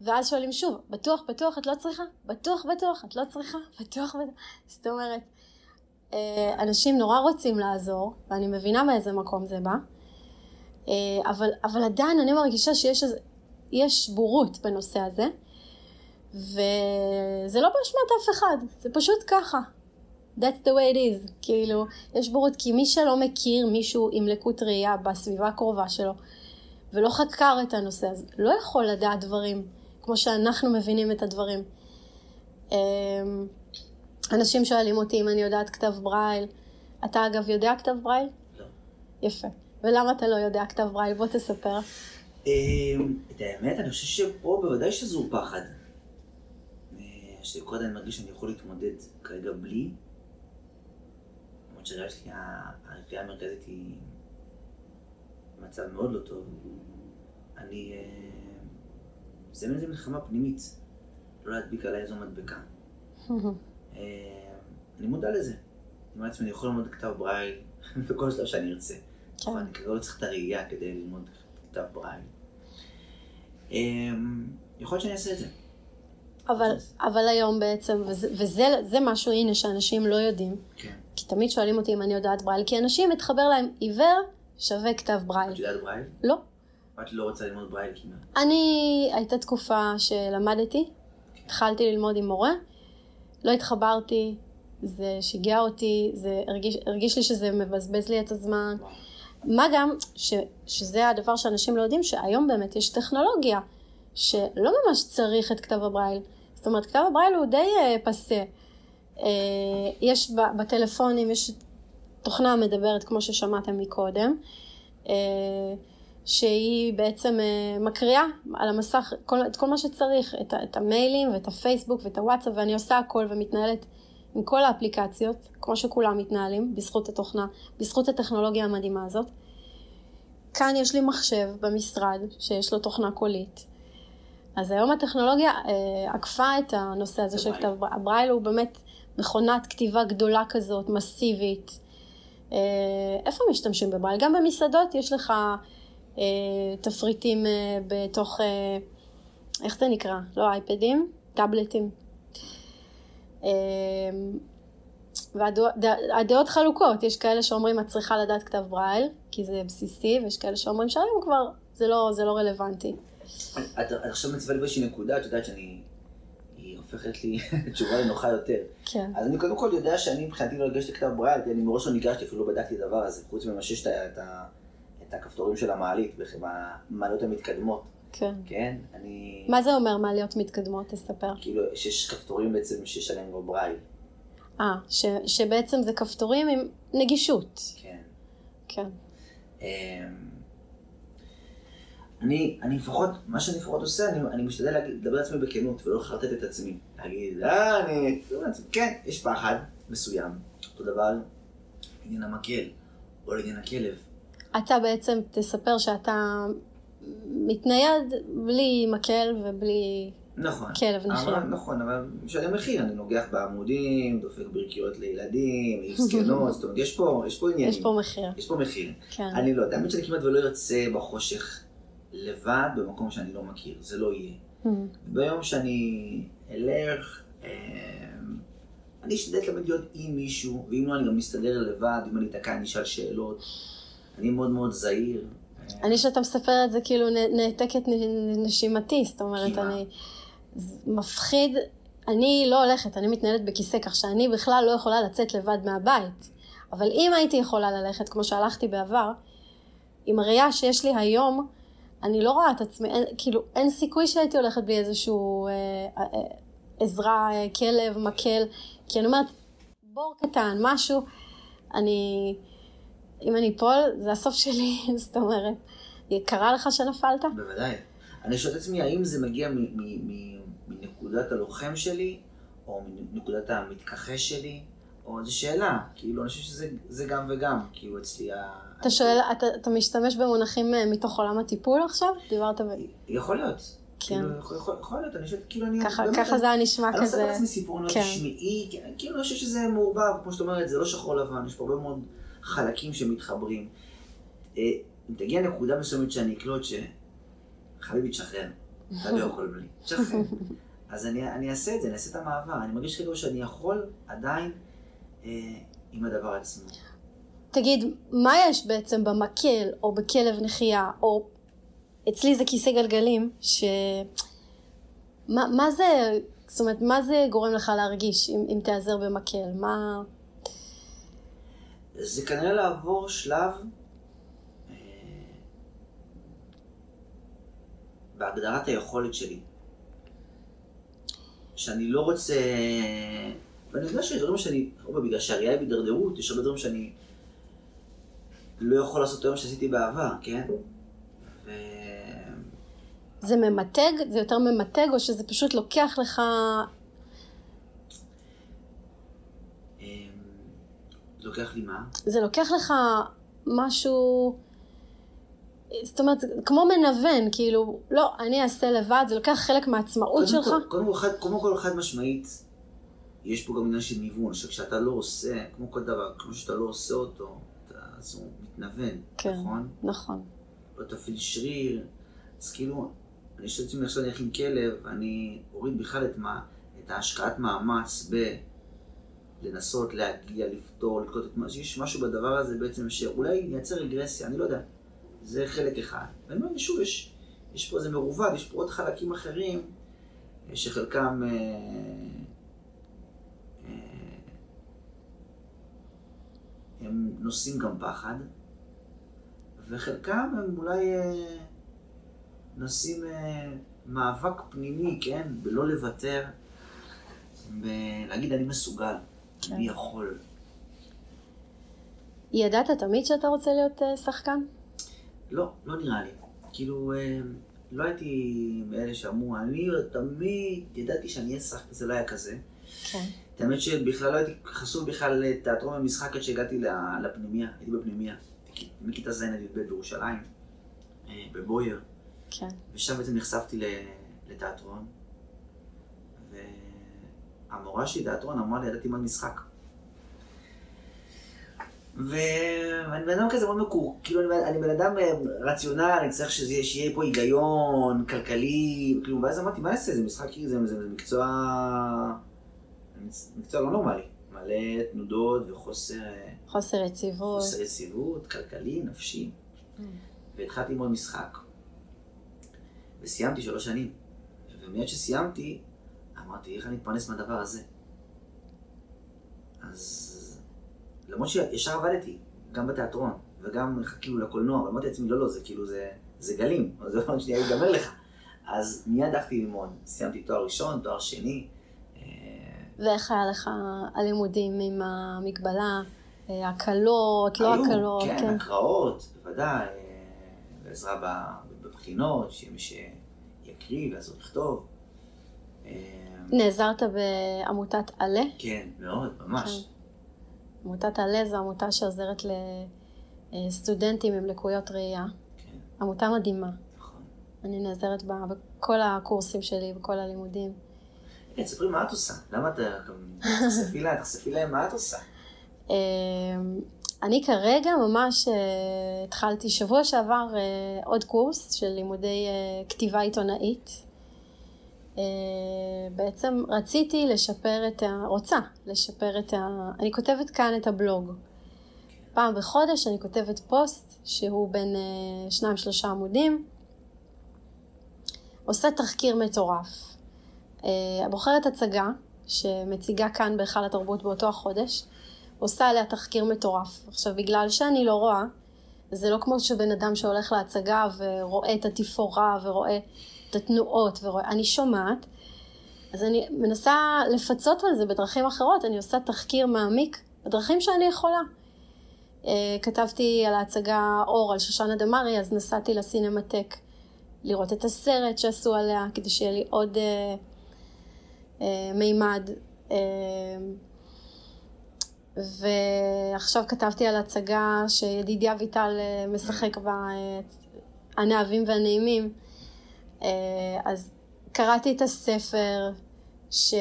Speaker 1: ואז שואלים שוב, בטוח, בטוח את לא צריכה? בטוח, בטוח, את לא צריכה? <laughs> בטוח, בטוח. זאת אומרת, אה, אנשים נורא רוצים לעזור, ואני מבינה מאיזה מקום זה בא, אה, אבל, אבל עדיין אני מרגישה שיש יש בורות בנושא הזה, וזה לא באשמת אף אחד, זה פשוט ככה. That's the way it is. כאילו, יש בורות, כי מי שלא מכיר מישהו עם לקות ראייה בסביבה הקרובה שלו, ולא חקר את הנושא הזה, לא יכול לדעת דברים כמו שאנחנו מבינים את הדברים. אמ, אנשים שואלים אותי אם אני יודעת כתב ברייל. אתה אגב יודע כתב ברייל?
Speaker 2: לא.
Speaker 1: יפה. ולמה אתה לא יודע כתב ברייל? בוא תספר.
Speaker 2: אמ, את האמת, אני חושב שפה בוודאי שזו פחד. שקודם אני מרגיש שאני יכול להתמודד כרגע בלי. למרות שהראייה שלי, הראייה המרכזית היא במצב מאוד לא טוב. אני... אה, זה איזה מלחמה פנימית. לא להדביק עליי איזו מדבקה. <laughs> אה, אני מודע לזה. אני אומר לעצמי, אני יכול ללמוד כתב ברייל <laughs> בכל שלב שאני ארצה. כן. אבל אני כרגע לא צריך את הראייה כדי ללמוד כתב ברייל. אה, יכול להיות שאני אעשה את זה.
Speaker 1: אבל, אבל היום בעצם, וזה, וזה משהו, הנה, שאנשים לא יודעים.
Speaker 2: כן.
Speaker 1: כי תמיד שואלים אותי אם אני יודעת ברייל, כי אנשים מתחבר להם עיוור שווה כתב ברייל.
Speaker 2: את יודעת ברייל?
Speaker 1: לא.
Speaker 2: את לא רוצה ללמוד ברייל כמעט.
Speaker 1: אני, הייתה תקופה שלמדתי, התחלתי ללמוד עם מורה, לא התחברתי, זה שיגע אותי, זה הרגיש, הרגיש לי שזה מבזבז לי את הזמן. מה גם ש, שזה הדבר שאנשים לא יודעים, שהיום באמת יש טכנולוגיה. שלא ממש צריך את כתב הברייל. זאת אומרת, כתב הברייל הוא די uh, פסה. Uh, יש בטלפונים, יש תוכנה מדברת, כמו ששמעתם מקודם, uh, שהיא בעצם uh, מקריאה על המסך כל, את כל מה שצריך, את, את המיילים ואת הפייסבוק ואת הוואטסאפ, ואני עושה הכל ומתנהלת עם כל האפליקציות, כמו שכולם מתנהלים, בזכות התוכנה, בזכות הטכנולוגיה המדהימה הזאת. כאן יש לי מחשב במשרד שיש לו תוכנה קולית. אז היום הטכנולוגיה אה, עקפה את הנושא הזה של כתב ברייל. הברייל הוא באמת מכונת כתיבה גדולה כזאת, מסיבית. אה, איפה משתמשים בברייל? גם במסעדות יש לך אה, תפריטים אה, בתוך, אה, איך זה נקרא? לא אייפדים? טאבלטים. אה, והדעות חלוקות, יש כאלה שאומרים את צריכה לדעת כתב ברייל, כי זה בסיסי, ויש כאלה שאומרים שהיום כבר זה לא, זה לא רלוונטי.
Speaker 2: את עכשיו מצווה לי באיזושהי נקודה, את יודעת שאני... הופכת לי <laughs> תשובה לנוחה יותר.
Speaker 1: כן.
Speaker 2: אז אני קודם כל יודע שאני מבחינתי לא הגשתי כתב כי אני מראש לא ניגשתי, אפילו לא בדקתי את הדבר הזה, חוץ ממשש את, את הכפתורים של המעלית, במעליות המתקדמות.
Speaker 1: כן.
Speaker 2: כן? אני...
Speaker 1: מה זה אומר מעליות מתקדמות? תספר.
Speaker 2: כאילו, שיש כפתורים בעצם שיש עליהם כבר ברייל.
Speaker 1: אה, ש, שבעצם זה כפתורים עם נגישות.
Speaker 2: כן.
Speaker 1: כן.
Speaker 2: אני, אני לפחות, מה שאני לפחות עושה, אני, אני משתדל להגיד, לדבר לעצמי בכנות ולא לחרטט את עצמי. להגיד, אה, אני... כן, יש פחד מסוים. אותו דבר, עניין המקל, או לעניין הכלב.
Speaker 1: אתה בעצם תספר שאתה מתנייד בלי מקל ובלי...
Speaker 2: נכון.
Speaker 1: כלב.
Speaker 2: אבל, נכון, אבל משלם מחיר, אני נוגח בעמודים, דופק ברכיות לילדים, מעיף זקנות, <laughs> זאת אומרת, יש פה, יש פה עניינים.
Speaker 1: יש פה מחיר.
Speaker 2: יש פה מחיר.
Speaker 1: כן.
Speaker 2: אני לא יודע, האמת שאני כמעט ולא יוצא בחושך לבד במקום שאני לא מכיר, זה לא יהיה.
Speaker 1: Mm.
Speaker 2: ביום שאני אלך, אה, אני אשתדל תמיד להיות עם מישהו, ואם לא, אני גם מסתדר לבד, אם אני אתקע, אני אשאל שאלות. אני מאוד מאוד זהיר.
Speaker 1: אני, שאתה מספר את זה, כאילו נעתקת נשימתי, זאת אומרת,
Speaker 2: כמעט.
Speaker 1: אני... מפחיד. אני לא הולכת, אני מתנהלת בכיסא, כך שאני בכלל לא יכולה לצאת לבד מהבית. אבל אם הייתי יכולה ללכת, כמו שהלכתי בעבר, עם הראייה שיש לי היום, אני לא רואה את עצמי, אין, כאילו, אין סיכוי שהייתי הולכת בלי איזשהו אה, אה, עזרה, אה, כלב, מקל, כי אני אומרת, בור קטן, משהו, אני, אם אני אפול, זה הסוף שלי, <laughs> זאת אומרת, קרה לך שנפלת?
Speaker 2: בוודאי. אני שואל את עצמי, האם זה מגיע מנקודת הלוחם שלי, או מנקודת המתכחש שלי, או זו שאלה. כאילו, אני חושב שזה זה גם וגם. כאילו, אצלי ה...
Speaker 1: אתה שואל, אתה, אתה משתמש במונחים אה, מתוך עולם הטיפול עכשיו? דיברת ב...
Speaker 2: יכול להיות.
Speaker 1: כן.
Speaker 2: כאילו, יכול, יכול, יכול להיות, אני חושבת, כאילו, אני...
Speaker 1: ככה,
Speaker 2: באמת,
Speaker 1: ככה זה היה נשמע
Speaker 2: אני לא
Speaker 1: כזה.
Speaker 2: לעצמי סיפור, אני לא
Speaker 1: כן.
Speaker 2: תשמעי, כאילו, אני חושב שזה מעורבב, כמו שאת אומרת, זה לא שחור לבן, יש פה הרבה מאוד חלקים שמתחברים. אה, אם תגיע נקודה מסוימת שאני אקלוט ש... חביבי, תשחרר, אתה לא יכול בלי, תשחרר. <laughs> אז אני, אני אעשה את זה, אני אעשה את המעבר. אני מרגיש כאילו שאני יכול עדיין עם הדבר עצמו.
Speaker 1: תגיד, מה יש בעצם במקל או בכלב נחייה, או אצלי זה כיסא גלגלים, ש... מה, מה זה, זאת אומרת, מה זה גורם לך להרגיש אם, אם תיעזר במקל? מה...
Speaker 2: זה כנראה לעבור שלב אה, בהגדרת היכולת שלי. שאני לא רוצה... ואני יודע שיש דברים שאני, הרבה בגלל שהראייה היא בהידרדרות, יש הרבה דברים שאני לא יכול לעשות היום שעשיתי בעבר, כן? ו...
Speaker 1: זה ממתג? זה יותר ממתג, או שזה פשוט לוקח לך...
Speaker 2: אמ, לוקח לי מה?
Speaker 1: זה לוקח לך משהו... זאת אומרת, זה כמו מנוון, כאילו, לא, אני אעשה לבד, זה לוקח חלק מהעצמאות שלך.
Speaker 2: קודם כל, קודם כל חד משמעית, יש פה גם עניין של ניוון, שכשאתה לא עושה, כמו כל דבר, כמו שאתה לא עושה אותו, אתה, אז הוא מתנוון,
Speaker 1: כן.
Speaker 2: נכון?
Speaker 1: נכון.
Speaker 2: לא תפעיל שריר, אז כאילו, אני חושב לעצמי עכשיו אני אלך עם כלב, אני אוריד בכלל את, מה, את ההשקעת מאמץ ב... לנסות להגיע, לפתור, לקלוט את מה, יש משהו בדבר הזה בעצם שאולי ייצר רגרסיה, אני לא יודע. זה חלק אחד. ואני אומר, שוב, יש, יש פה איזה מרובד, יש פה עוד חלקים אחרים, שחלקם... אה, הם נושאים גם פחד, וחלקם הם אולי אה, נושאים אה, מאבק פנימי, כן? בלא לוותר, בלהגיד אני מסוגל,
Speaker 1: כן.
Speaker 2: אני יכול.
Speaker 1: ידעת תמיד שאתה רוצה להיות אה, שחקן?
Speaker 2: לא, לא נראה לי. כאילו, אה, לא הייתי מאלה שאמרו, אני תמיד ידעתי שאני אהיה שחקן, זה לא היה כזה.
Speaker 1: כן.
Speaker 2: את האמת שבכלל לא הייתי חשוף בכלל לתיאטרון ומשחק עד שהגעתי לפנימיה, הייתי בפנימיה, מכיתה ז' עד י"ב בירושלים, אה, בבויאר,
Speaker 1: כן.
Speaker 2: ושם בעצם נחשפתי לתיאטרון, והמורה שלי תיאטרון אמרה לי, ידעתי מה משחק. ואני בן אדם כזה מאוד מקור, כאילו אני, אני בן אדם אה, רציונל, אני צריך שזה, יהיה- שיהיה פה היגיון, כלכלי, כאילו, ואז אמרתי, מה אני אעשה, זה משחק, זה, זה, זה מקצוע, מקצוע לא נורמלי, מלא תנודות וחוסר אה,
Speaker 1: חוסר יציבות.
Speaker 2: חוסר יציבות, כלכלי, נפשי,
Speaker 1: Mm.
Speaker 2: והתחלתי ללמוד משחק, וסיימתי שלוש שנים, ומיד שסיימתי, אמרתי, איך אני אתפרנס מהדבר הזה? אז למרות שישר עבדתי, גם בתיאטרון, וגם כאילו לקולנוע, אבל אמרתי לעצמי, לא, לא, זה כאילו, זה, זה גלים, <laughs> זה עוד שנייה ייגמר לך. אז מיד הלכתי ללמוד, סיימתי תואר ראשון, תואר שני. אה,
Speaker 1: ואיך היה לך הלימודים עם המגבלה, אה, הקלות, לא
Speaker 2: היו,
Speaker 1: הקלות,
Speaker 2: כן,
Speaker 1: כן.
Speaker 2: הקראות, בוודאי, אה, ועזרה ב- בבחינות, שיהיה מי שיקריא ויעזור לכתוב. אה,
Speaker 1: נעזרת בעמותת עלה?
Speaker 2: כן, מאוד, ממש.
Speaker 1: עמותת עלה זו עמותה שעוזרת לסטודנטים עם לקויות ראייה.
Speaker 2: כן,
Speaker 1: עמותה מדהימה.
Speaker 2: נכון.
Speaker 1: אני נעזרת בה בכל הקורסים שלי, בכל הלימודים.
Speaker 2: כן, ספרי מה את עושה. למה את... תחשפי להם, תחשפי להם מה את עושה.
Speaker 1: אמ, אני כרגע ממש אה, התחלתי שבוע שעבר אה, עוד קורס של לימודי אה, כתיבה עיתונאית. בעצם רציתי לשפר את ה... רוצה לשפר את ה... אני כותבת כאן את הבלוג. פעם בחודש אני כותבת פוסט שהוא בין שניים שלושה עמודים. עושה תחקיר מטורף. הבוחרת הצגה שמציגה כאן בהיכל התרבות באותו החודש. עושה עליה תחקיר מטורף. עכשיו, בגלל שאני לא רואה, זה לא כמו שבן אדם שהולך להצגה ורואה את התפאורה ורואה את התנועות ורואה... אני שומעת, אז אני מנסה לפצות על זה בדרכים אחרות, אני עושה תחקיר מעמיק בדרכים שאני יכולה. אה, כתבתי על ההצגה אור על שושנה דמארי, אז נסעתי לסינמטק לראות את הסרט שעשו עליה, כדי שיהיה לי עוד אה, אה, מימד. אה, ועכשיו כתבתי על הצגה שידידיה אביטל אה, משחק בה, אה, הנאהבים והנעימים. אה, אז קראתי את הספר, ש...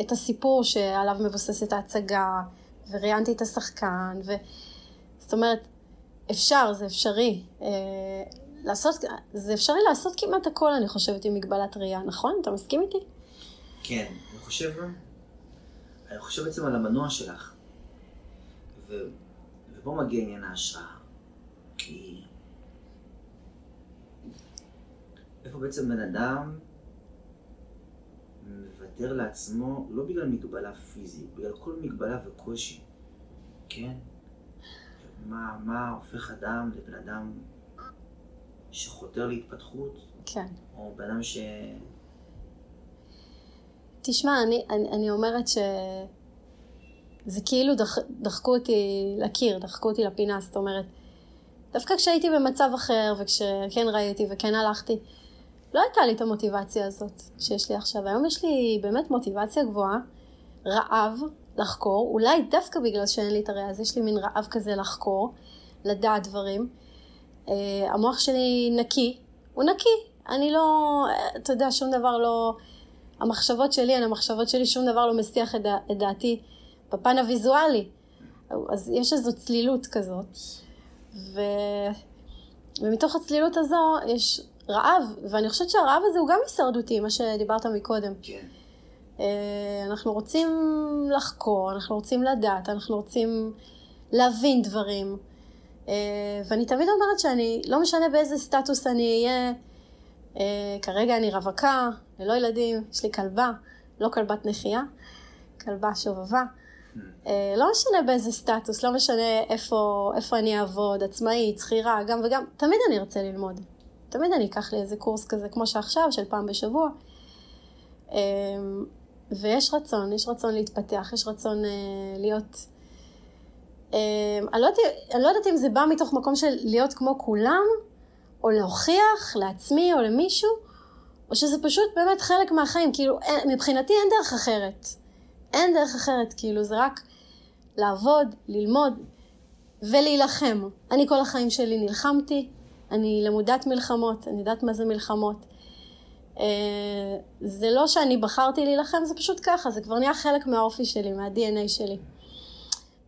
Speaker 1: את הסיפור שעליו מבוססת ההצגה, וראיינתי את השחקן, ו... זאת אומרת, אפשר, זה אפשרי. לעשות, זה אפשרי לעשות כמעט הכל, אני חושבת, עם מגבלת ראייה, נכון? אתה מסכים איתי?
Speaker 2: כן, אני חושב, אני חושב בעצם על המנוע שלך. ו... ופה מגיע עניין ההשראה. כי... איפה בעצם בן אדם מוותר לעצמו לא בגלל מגבלה פיזית, בגלל כל מגבלה וקושי, כן? מה, מה הופך אדם לבן אדם שחותר להתפתחות?
Speaker 1: כן.
Speaker 2: או בן אדם ש...
Speaker 1: תשמע, אני, אני, אני אומרת ש... זה כאילו דח, דחקו אותי לקיר, דחקו אותי לפינה, זאת אומרת, דווקא כשהייתי במצב אחר, וכשכן ראיתי וכן הלכתי, לא הייתה לי את המוטיבציה הזאת שיש לי עכשיו. היום יש לי באמת מוטיבציה גבוהה, רעב לחקור, אולי דווקא בגלל שאין לי את הראייה, אז יש לי מין רעב כזה לחקור, לדעת דברים. Uh, המוח שלי נקי, הוא נקי. אני לא, אתה יודע, שום דבר לא... המחשבות שלי, המחשבות שלי, שום דבר לא מסיח את, דע, את דעתי. בפן הוויזואלי. אז יש איזו צלילות כזאת. ו... ומתוך הצלילות הזו יש רעב, ואני חושבת שהרעב הזה הוא גם הישרדותי, מה שדיברת מקודם.
Speaker 2: כן.
Speaker 1: אה, אנחנו רוצים לחקור, אנחנו רוצים לדעת, אנחנו רוצים להבין דברים. אה, ואני תמיד אומרת שאני, לא משנה באיזה סטטוס אני אהיה, אה, כרגע אני רווקה, ללא ילדים, יש לי כלבה, לא כלבת נחייה, כלבה שובבה. אה, לא משנה באיזה סטטוס, לא משנה איפה, איפה אני אעבוד, עצמאית, שכירה, גם וגם, תמיד אני ארצה ללמוד. תמיד אני אקח לי איזה קורס כזה כמו שעכשיו, של פעם בשבוע. אה, ויש רצון, יש רצון להתפתח, יש רצון אה, להיות... אני לא, יודעת, אני לא יודעת אם זה בא מתוך מקום של להיות כמו כולם, או להוכיח לעצמי או למישהו, או שזה פשוט באמת חלק מהחיים, כאילו מבחינתי אין דרך אחרת. אין דרך אחרת, כאילו, זה רק לעבוד, ללמוד ולהילחם. אני כל החיים שלי נלחמתי, אני למודת מלחמות, אני יודעת מה זה מלחמות. אה, זה לא שאני בחרתי להילחם, זה פשוט ככה, זה כבר נהיה חלק מהאופי שלי, מה-DNA שלי.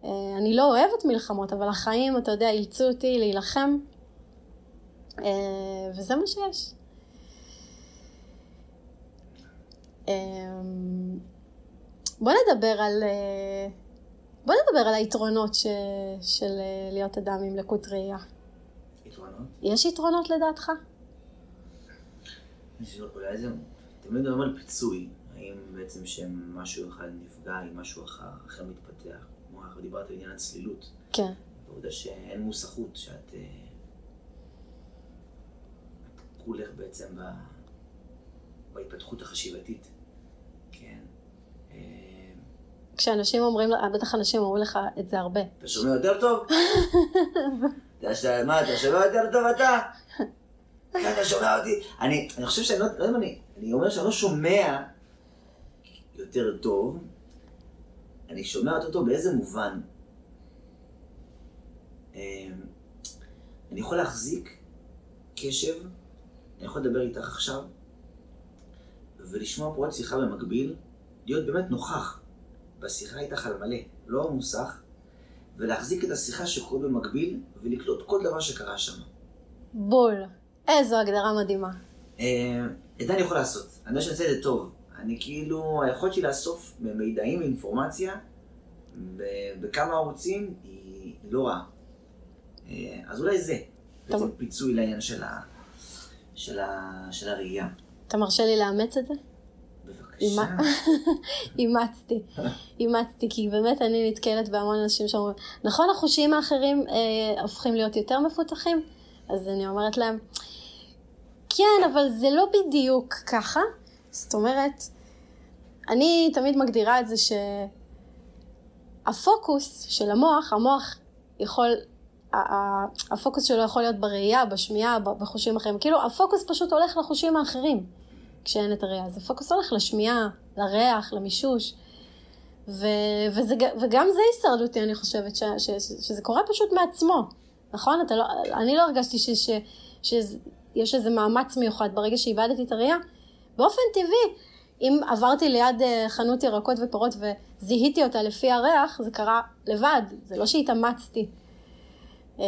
Speaker 1: אה, אני לא אוהבת מלחמות, אבל החיים, אתה יודע, אילצו אותי להילחם, אה, וזה מה שיש. בוא נדבר על... אה, בוא נדבר על היתרונות ש... של אה, להיות אדם עם לקות ראייה.
Speaker 2: יתרונות?
Speaker 1: יש יתרונות לדעתך?
Speaker 2: אולי זה... תמיד מדברים על פיצוי. האם בעצם שמשהו אחד נפגע, אם משהו אחר, אחר מתפתח. כמו אנחנו דיברת על עניין הצלילות.
Speaker 1: כן.
Speaker 2: העובדה שאין מוסכות, שאת... אה, כולך בעצם ב... בהתפתחות החשיבתית.
Speaker 1: כשאנשים אומרים, בטח אנשים אומרים לך את זה הרבה.
Speaker 2: אתה שומע יותר טוב? <laughs> מה, אתה שומע יותר טוב אתה? כן, <laughs> אתה שומע אותי? אני, אני חושב שאני לא, לא יודע אם אני, אני אומר שאני לא שומע יותר טוב, אני שומע יותר טוב באיזה מובן? אמ, אני יכול להחזיק קשב אני יכול לדבר איתך עכשיו, ולשמוע פה עוד שיחה במקביל, להיות באמת נוכח בשיחה איתך על מלא, לא מוסך, ולהחזיק את השיחה שקורית במקביל, ולקלוט כל דבר שקרה שם.
Speaker 1: בול. איזו הגדרה מדהימה.
Speaker 2: אה, את זה אני יכול לעשות. אני יודע שאני עושה את זה טוב. אני כאילו, היכולת שלי לאסוף מידעים ואינפורמציה בכמה ערוצים היא לא רעה. אה, אז אולי זה. בעצם פיצוי לעניין של, ה... של, ה... של הראייה.
Speaker 1: אתה מרשה לי לאמץ את זה?
Speaker 2: בבקשה. <laughs>
Speaker 1: אימצתי, אימצתי, כי באמת אני נתקלת בהמון אנשים שאומרים, נכון החושים האחרים אה, הופכים להיות יותר מפותחים? אז אני אומרת להם, כן, אבל זה לא בדיוק ככה. זאת אומרת, אני תמיד מגדירה את זה שהפוקוס של המוח, המוח יכול, הפוקוס שלו יכול להיות בראייה, בשמיעה, בחושים אחרים. כאילו, הפוקוס פשוט הולך לחושים האחרים. כשאין את הראייה. אז הפוקוס הולך לשמיעה, לריח, למישוש. ו, וזה, וגם זה הישרדותי, אני חושבת, ש, ש, ש, שזה קורה פשוט מעצמו. נכון? לא, אני לא הרגשתי ש, ש, שיש איזה מאמץ מיוחד ברגע שאיבדתי את הראייה. באופן טבעי, אם עברתי ליד אה, חנות ירקות ופירות וזיהיתי אותה לפי הריח, זה קרה לבד, זה לא שהתאמצתי. אמ,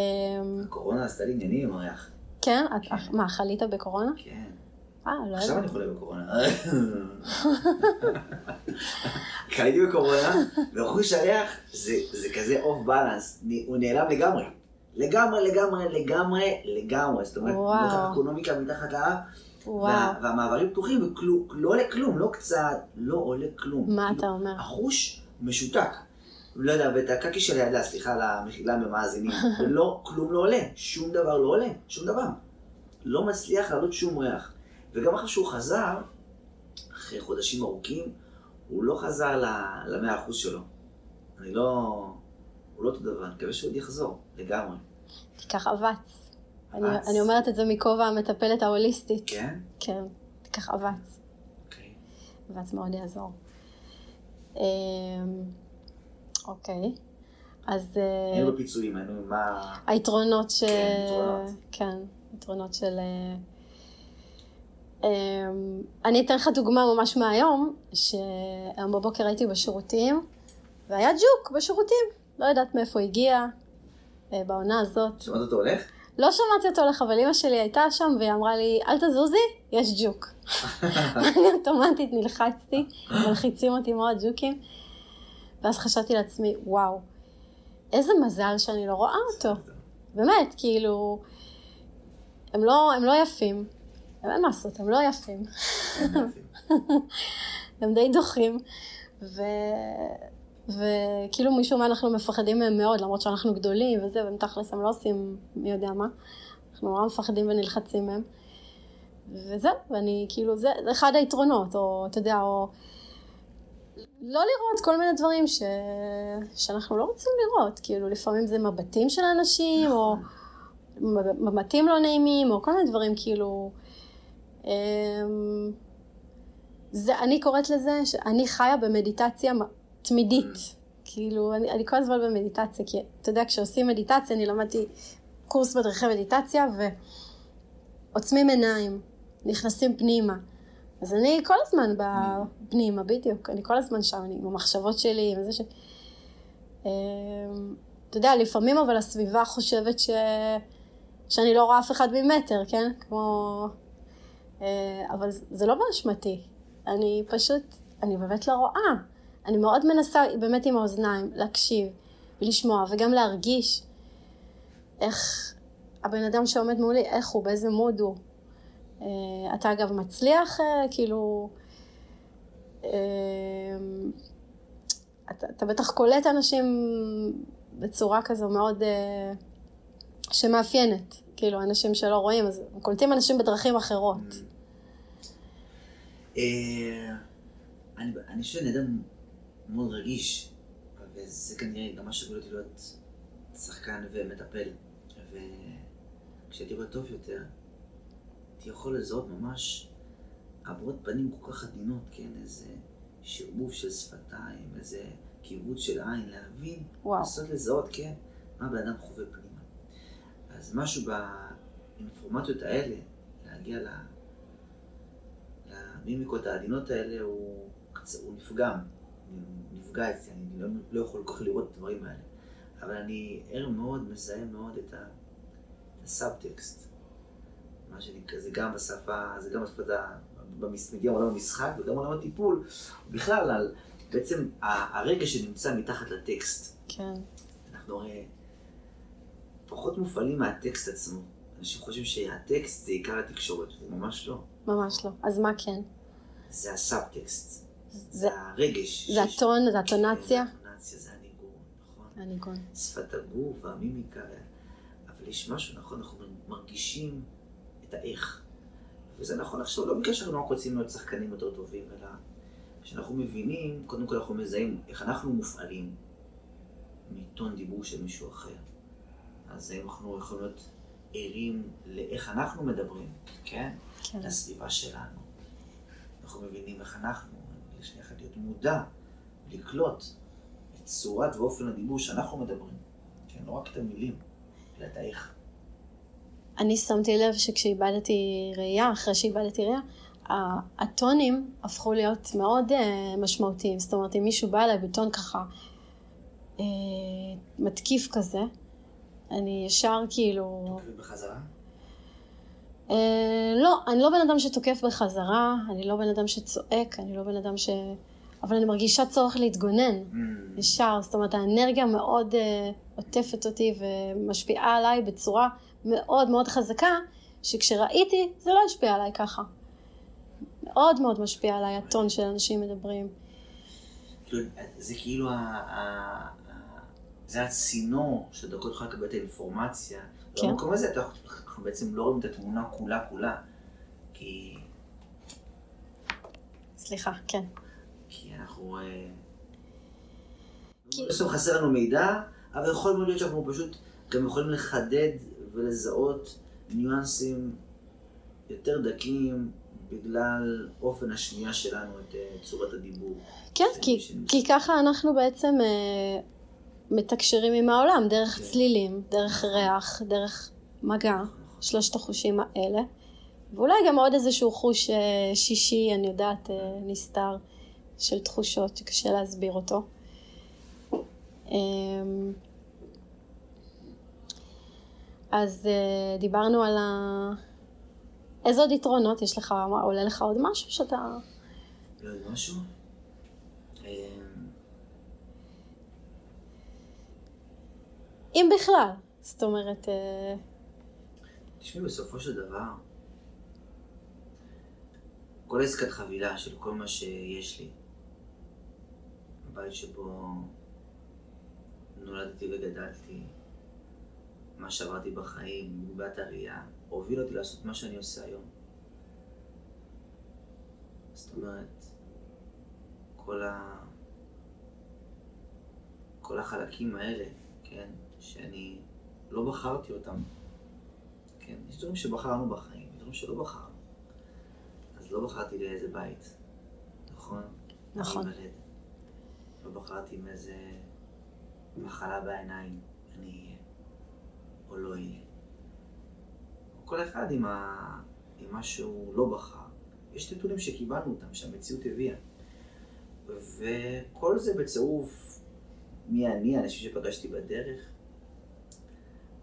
Speaker 2: הקורונה עשתה לי עניינים עם הריח.
Speaker 1: כן? את, מה, חלית בקורונה?
Speaker 2: כן.
Speaker 1: אה, לא
Speaker 2: עכשיו. אני חולה בקורונה. חליתי בקורונה, וחוש הריח זה, זה כזה אוף בלנס, הוא נעלם לגמרי. לגמרי, לגמרי, לגמרי, לגמרי. זאת אומרת, אקונומיקה מתחת לאף. וה, והמעברים פתוחים, לא עולה כלום, לא קצת, לא עולה כלום.
Speaker 1: מה אתה אומר?
Speaker 2: החוש משותק. לא יודע, ואת הקקי של הידה, סליחה על המחילה ממאזינים, ולא, <laughs> כלום לא עולה, שום דבר לא עולה, שום דבר. לא מצליח לעלות שום ריח. וגם אחרי שהוא חזר, אחרי חודשים ארוכים, הוא לא חזר למאה אחוז שלו. אני לא... הוא לא אותו דבר, אני מקווה שהוא עוד יחזור, לגמרי.
Speaker 1: תיקח אבץ. אני. אני אומרת את זה מכובע המטפלת ההוליסטית.
Speaker 2: כן?
Speaker 1: כן, תיקח אבץ.
Speaker 2: אוקיי.
Speaker 1: אבץ מאוד יעזור. אמ, אוקיי, אז אה,
Speaker 2: היינו בפיצויים, היינו מה...
Speaker 1: היתרונות ש...
Speaker 2: כן, יתרונות.
Speaker 1: כן, יתרונות של... אמ, אני אתן לך דוגמה ממש מהיום, שהיום בבוקר הייתי בשירותים, והיה ג'וק בשירותים. לא יודעת מאיפה הגיע, אה, בעונה הזאת.
Speaker 2: שמעת אותו הולך?
Speaker 1: לא שמעתי אותו הולך, אבל אימא שלי הייתה שם והיא אמרה לי, אל תזוזי, יש ג'וק. <laughs> אני אוטומטית נלחצתי, מלחיצים אותי מאוד ג'וקים. ואז חשבתי לעצמי, וואו, איזה מזל שאני לא רואה אותו. באמת, כאילו, הם לא, הם לא יפים. אין מה לעשות, הם לא יפים. הם <laughs> די דוחים. ו... וכאילו משום מה אנחנו מפחדים מהם מאוד, למרות שאנחנו גדולים וזה, והם תכלס הם לא עושים מי יודע מה. אנחנו נורא מפחדים ונלחצים מהם. וזהו, ואני כאילו, זה, זה אחד היתרונות, או אתה יודע, או לא לראות כל מיני דברים ש... שאנחנו לא רוצים לראות, כאילו לפעמים זה מבטים של אנשים, או מבטים לא נעימים, או כל מיני דברים כאילו... אמ, זה, אני קוראת לזה שאני חיה במדיטציה תמידית. כאילו, אני, אני כל הזמן במדיטציה, כי אתה יודע, כשעושים מדיטציה, אני למדתי קורס מדריכי מדיטציה, ועוצמים עיניים, נכנסים פנימה. אז אני כל הזמן בפנימה, בדיוק. אני כל הזמן שם, אני עם המחשבות שלי, עם זה ש... אמ, אתה יודע, לפעמים אבל הסביבה חושבת ש... שאני לא רואה אף אחד ממטר, כן? כמו... אה, אבל זה- לא באשמתי. אני פשוט, אני באמת לא רואה. אני מאוד מנסה באמת עם האוזניים להקשיב ולשמוע וגם להרגיש איך הבן אדם שעומד מולי, איך הוא, באיזה מוד הוא. אה, אתה אגב מצליח, אה, כאילו, אתה, אתה בטח קולט אנשים בצורה כזו מאוד שמאפיינת, כאילו אנשים שלא רואים, אז קולטים אנשים בדרכים אחרות.
Speaker 2: אה, אני אני חושב שאני אדם מאוד רגיש, וזה כנראה גם מה שהוביל אותי להיות שחקן ומטפל. וכשהייתי רואה טוב יותר, הייתי יכול לזהות ממש הבעות פנים כל כך עדינות, כן? איזה שרבוב של שפתיים, איזה קיבוץ של עין, להבין,
Speaker 1: וואו.
Speaker 2: לנסות לזהות, כן? מה הבן אדם חווה פנימה. אז משהו באינפורמציות האלה, להגיע ל... למימיקות העדינות האלה, הוא, הוא נפגם. נפגע אצלי, אני לא, לא יכול כל כך לראות את הדברים האלה. אבל אני ער מאוד, מזהה מאוד את הסאבטקסט. מה שנקרא, זה גם בשפה, זה גם בשפה, מגיע עולם המשחק וגם עולם הטיפול. בכלל, על בעצם הרגע שנמצא מתחת לטקסט.
Speaker 1: כן.
Speaker 2: אנחנו הרי פחות מופעלים מהטקסט עצמו. אנשים חושבים שהטקסט זה עיקר התקשורת, זה ממש לא.
Speaker 1: ממש לא. אז מה כן?
Speaker 2: זה הסאבטקסט. זה הרגש.
Speaker 1: זה הטון, זה הטונציה.
Speaker 2: זה הטונציה, זה הניגון, נכון?
Speaker 1: הניגון.
Speaker 2: שפת הגוף והמימיקה. אבל יש משהו, נכון, אנחנו מרגישים את האיך. וזה נכון עכשיו, לא בגלל שאנחנו רוצים להיות שחקנים יותר טובים, אלא כשאנחנו מבינים, קודם כל אנחנו מזהים איך אנחנו מופעלים מטון דיבור של מישהו אחר. אז אנחנו יכולים להיות ערים לאיך אנחנו מדברים, כן? כן. לסביבה שלנו. אנחנו מבינים איך אנחנו, יש לך להיות מודע, לקלוט את צורת ואופן הדיבור שאנחנו מדברים. כן, לא רק את המילים, אלא את האיך.
Speaker 1: אני שמתי לב שכשאיבדתי ראייה, אחרי שאיבדתי ראייה, הטונים הפכו להיות מאוד uh, משמעותיים. זאת אומרת, אם מישהו בא אליי בטון ככה uh, מתקיף כזה, אני ישר כאילו...
Speaker 2: בחזרה?
Speaker 1: Uh, לא, אני לא בן אדם שתוקף בחזרה, אני לא בן אדם שצועק, אני לא בן אדם ש... אבל אני מרגישה צורך להתגונן, mm. ישר. זאת אומרת, האנרגיה מאוד uh, עוטפת אותי ומשפיעה עליי בצורה מאוד מאוד חזקה, שכשראיתי, זה לא השפיע עליי ככה. מאוד מאוד משפיע עליי הטון של אנשים מדברים.
Speaker 2: כאילו, זה כאילו, זה הצינור שדרכו תוכל לקבל את האינפורמציה. כן. במקום הזה אנחנו בעצם לא רואים את התמונה כולה כולה, כי...
Speaker 1: סליחה, כן.
Speaker 2: כי אנחנו... אה, כי... בסוף חסר לנו מידע, אבל יכול מאוד להיות שאנחנו פשוט גם יכולים לחדד ולזהות ניואנסים יותר דקים בגלל אופן השמיעה שלנו את uh, צורת הדיבור.
Speaker 1: כן, כי, כי ככה אנחנו בעצם מתקשרים עם העולם, דרך. צלילים, דרך ריח, דרך מגע, שלושת החושים האלה. ואולי גם עוד איזשהו חוש uh, שישי, אני יודעת, uh, נסתר, של תחושות שקשה להסביר אותו. Um, אז uh, דיברנו על ה... איזה עוד יתרונות יש לך? עולה לך עוד משהו שאתה...
Speaker 2: עוד משהו?
Speaker 1: אם בכלל. זאת אומרת... אה,
Speaker 2: תשמעי, בסופו של דבר, כל עסקת חבילה של כל מה שיש לי, הבית שבו נולדתי וגדלתי, מה שעברתי בחיים, מגבעת הראייה, הוביל אותי לעשות מה שאני עושה היום. זאת אומרת, כל, ה... כל החלקים האלה, כן, שאני לא בחרתי אותם. כן, יש דברים שבחרנו בחיים, יש דברים שלא בחרנו. אז לא בחרתי לאיזה בית, נכון?
Speaker 1: נכון.
Speaker 2: אני לא בחרתי עם איזה מחלה בעיניים אני אהיה, או לא אהיה. כל אחד עם, ה... עם מה שהוא לא בחר. יש נתונים שקיבלנו אותם, שהמציאות הביאה. וכל זה בצירוף מי אני, אנשים שפגשתי בדרך,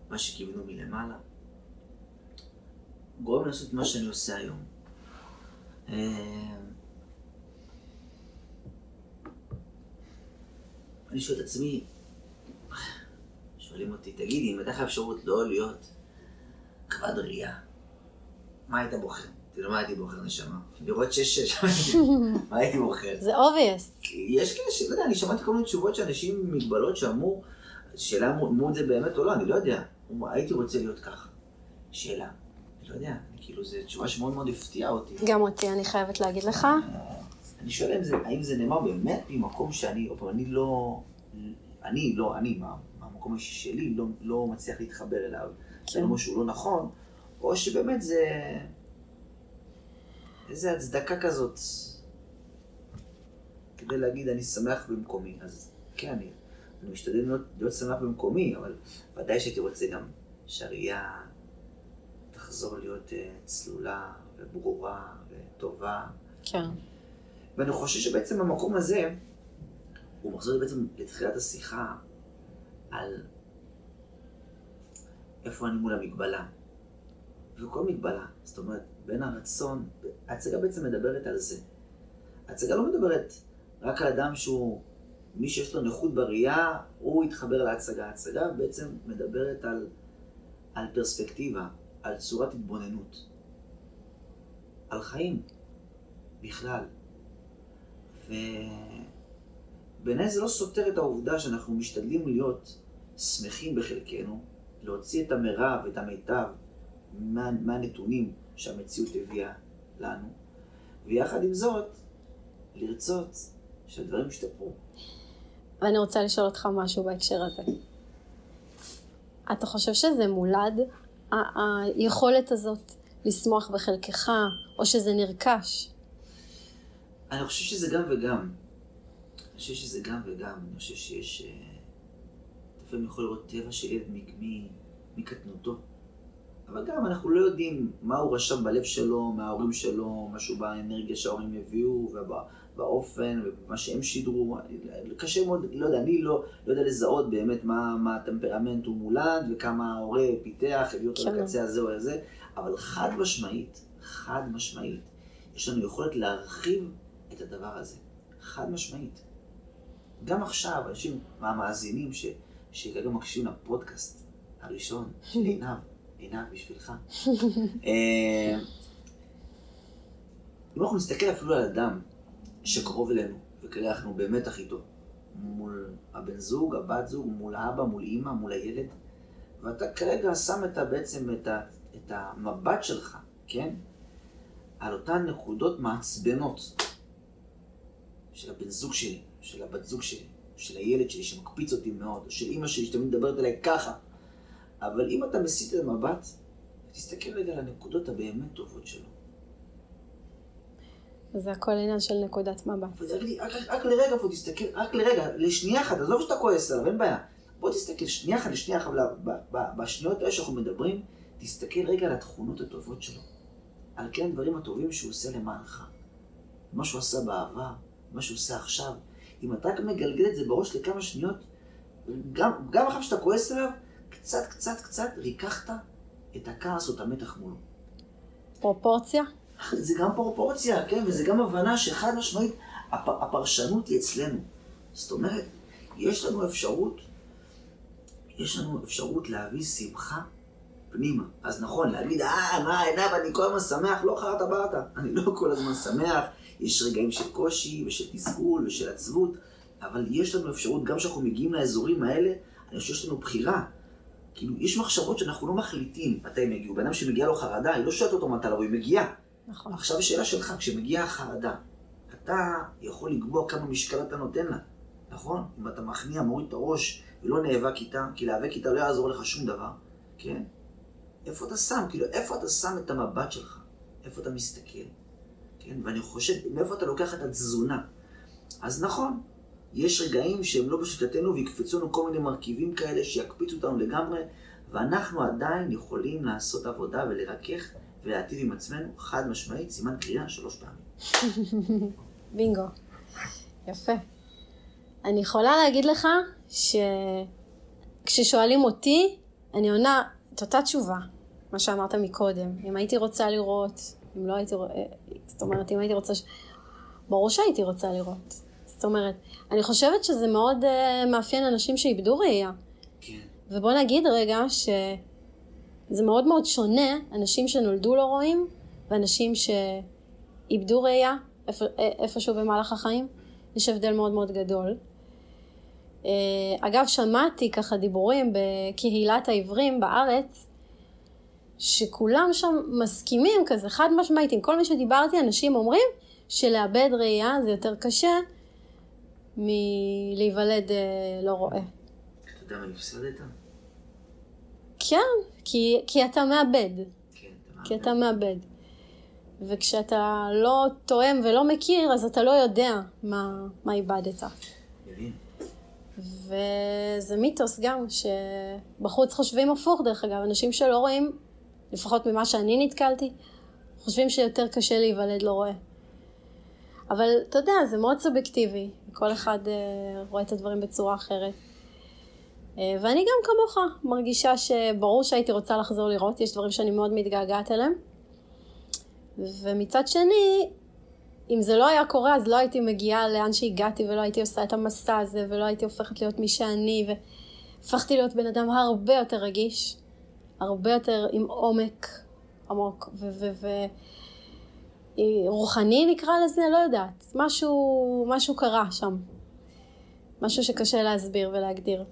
Speaker 2: מה שכיוונו מלמעלה, גורם לעשות מה שאני עושה היום. אה, אני שואל את עצמי, שואלים אותי, תגידי, אם הייתה לך אפשרות לא להיות כבד ראייה. מה היית בוחר? תראו, מה הייתי בוחר, נשמה? לראות שש-שש, מה הייתי בוחר?
Speaker 1: זה obvious.
Speaker 2: יש כאלה ש... לא יודע, אני שמעתי כל מיני תשובות שאנשים עם מגבלות שאמרו, שאלה אמרו את זה באמת או לא, אני לא יודע. הייתי רוצה להיות ככה. שאלה. אני לא יודע, כאילו, זו תשובה שמאוד מאוד הפתיעה אותי.
Speaker 1: גם אותי, אני חייבת להגיד לך.
Speaker 2: אני שואל האם זה נאמר באמת ממקום שאני, או פעם, אני לא, אני לא, אני, מהמקום האישי שלי, לא, לא מצליח להתחבר אליו. זה לא משהו לא נכון, או שבאמת זה איזה הצדקה כזאת כדי להגיד אני שמח במקומי. אז כן, אני, אני משתדל להיות, להיות שמח במקומי, אבל ודאי שהייתי רוצה גם שהראייה תחזור להיות אה, צלולה וברורה וטובה.
Speaker 1: כן.
Speaker 2: ואני חושב שבעצם המקום הזה, הוא מחזיר בעצם לתחילת השיחה על איפה אני מול המגבלה. וכל מגבלה, זאת אומרת, בין הרצון, ההצגה בעצם מדברת על זה. ההצגה לא מדברת רק על אדם שהוא, מי שיש לו נכות בראייה, הוא יתחבר להצגה. ההצגה בעצם מדברת על, על פרספקטיבה, על צורת התבוננות, על חיים בכלל. ובעיניי זה לא סותר את העובדה שאנחנו משתדלים להיות שמחים בחלקנו, להוציא את המרב, את המיטב, מה, מהנתונים שהמציאות הביאה לנו, ויחד עם זאת, לרצות שהדברים ישתפרו.
Speaker 1: ואני רוצה לשאול אותך משהו בהקשר הזה. אתה חושב שזה מולד, היכולת הזאת לשמוח בחלקך, או שזה נרכש?
Speaker 2: אני חושב שזה גם וגם. אני חושב שזה גם וגם. אני חושב שיש... אה, לפעמים יכול לראות טבע של ילד מקטנותו. אבל גם אנחנו לא יודעים מה הוא רשם בלב שלו, מההורים שלו, משהו באנרגיה שההורים הביאו, ובאופן, ומה שהם שידרו. קשה מאוד, לא יודע, אני לא, לא יודע לזהות באמת מה, מה הטמפרמנט הוא מולד, וכמה ההורה פיתח, הביא אותו. לקצה הזה או הזה, אבל חד משמעית, חד משמעית, יש לנו יכולת להרחיב את הדבר הזה. חד משמעית. גם עכשיו, אנשים מהמאזינים שכרגע מקשיבים לפודקאסט הראשון של <laughs> עינב, עינב בשבילך. <laughs> אה, אם אנחנו נסתכל אפילו על אדם שקרוב אלינו, וכרגע אנחנו במתח איתו, מול הבן זוג, הבת זוג, מול האבא, מול אימא, מול הילד, ואתה כרגע שם את, בעצם את, ה, את המבט שלך, כן? על אותן נקודות מעצבנות של הבן זוג שלי, של הבת זוג שלי, של הילד שלי שמקפיץ אותי מאוד, או של אימא שלי שתמיד מדברת אליי ככה. אבל אם אתה מסיט את המבט, תסתכל רגע על הנקודות הבאמת טובות שלו.
Speaker 1: זה הכל עניין של נקודת מבט.
Speaker 2: רק, לרגע פה תסתכל, רק לרגע, לשנייה אחת, עזוב שאתה כועס עליו, אין בעיה. בוא תסתכל שנייה אחת לשנייה אחת, בשניות האלה שאנחנו מדברים, תסתכל רגע על התכונות הטובות שלו. על כן הדברים הטובים שהוא עושה למענך. מה שהוא עשה בעבר, מה שהוא עושה עכשיו. אם אתה רק מגלגל את זה בראש לכמה שניות, גם, גם אחר שאתה כועס עליו, קצת, קצת, קצת ריככת את הכעס או את המתח מולו.
Speaker 1: פרופורציה?
Speaker 2: זה גם פרופורציה, כן, וזה גם הבנה שחד משמעית, הפ, הפרשנות היא אצלנו. זאת אומרת, יש לנו אפשרות, יש לנו אפשרות להביא שמחה פנימה. אז נכון, להגיד, אה, מה, עיניו, אני כל הזמן שמח, לא חרטה ברטה. אני לא כל הזמן שמח, יש רגעים של קושי ושל תסכול ושל עצבות, אבל יש לנו אפשרות, גם כשאנחנו מגיעים לאזורים האלה, אני חושב שיש לנו בחירה. כאילו, יש מחשבות שאנחנו לא מחליטים מתי הם יגיעו. בן אדם שמגיעה לו חרדה, היא לא שואלת אותו מתי לבוא, היא מגיעה.
Speaker 1: נכון.
Speaker 2: עכשיו השאלה שלך, כשמגיעה החרדה, אתה יכול לקבוע כמה משקל אתה נותן לה, נכון? אם אתה מכניע, מוריד את הראש ולא נאבק איתה, כי להיאבק איתה לא יעזור לך שום דבר, כן? איפה אתה שם? כאילו, איפה אתה שם את המבט שלך? איפה אתה מסתכל? כן? ואני חושב, מאיפה אתה לוקח את התזונה? אז נכון, יש רגעים שהם לא בשליטתנו ויקפצו לנו כל מיני מרכיבים כאלה שיקפיצו אותנו לגמרי, ואנחנו עדיין יכולים לעשות עבודה ולרכך ולהטיב עם עצמנו, חד משמעית, סימן קריאה שלוש פעמים. <laughs>
Speaker 1: בינגו. יפה. אני יכולה להגיד לך שכששואלים אותי, אני עונה את אותה תשובה, מה שאמרת מקודם. אם הייתי רוצה לראות, אם לא הייתי, רואה, זאת אומרת, אם הייתי רוצה, ברור שהייתי רוצה לראות. זאת אומרת, אני חושבת שזה מאוד uh, מאפיין אנשים שאיבדו ראייה.
Speaker 2: כן.
Speaker 1: ובוא נגיד רגע שזה מאוד מאוד שונה, אנשים שנולדו לא רואים, ואנשים שאיבדו ראייה איפ, איפשהו במהלך החיים. יש הבדל מאוד מאוד גדול. Uh, אגב, שמעתי ככה דיבורים בקהילת העברים בארץ, שכולם שם מסכימים כזה חד משמעית, עם כל מי שדיברתי, אנשים אומרים שלאבד ראייה זה יותר קשה מלהיוולד אה, לא רואה.
Speaker 2: אתה יודע מה נפסדת?
Speaker 1: כן, כי, כי אתה מאבד.
Speaker 2: כן, אתה
Speaker 1: כי אתה מאבד. וכשאתה לא תואם ולא מכיר, אז אתה לא יודע מה, מה איבדת. וזה מיתוס גם, שבחוץ חושבים הפוך דרך אגב, אנשים שלא רואים לפחות ממה שאני נתקלתי, חושבים שיותר קשה להיוולד לא רואה. אבל אתה יודע, זה מאוד סובייקטיבי, כל אחד uh, רואה את הדברים בצורה אחרת. Uh, ואני גם כמוך מרגישה שברור שהייתי רוצה לחזור לראות, יש דברים שאני מאוד מתגעגעת אליהם. ומצד שני, אם זה לא היה קורה, אז לא הייתי מגיעה לאן שהגעתי, ולא הייתי עושה את המסע הזה, ולא הייתי הופכת להיות מי שאני, והפכתי להיות בן אדם הרבה יותר רגיש, הרבה יותר עם עומק עמוק, ורוחני נקרא לזה, לא יודעת. משהו, משהו קרה שם. משהו שקשה להסביר ולהגדיר.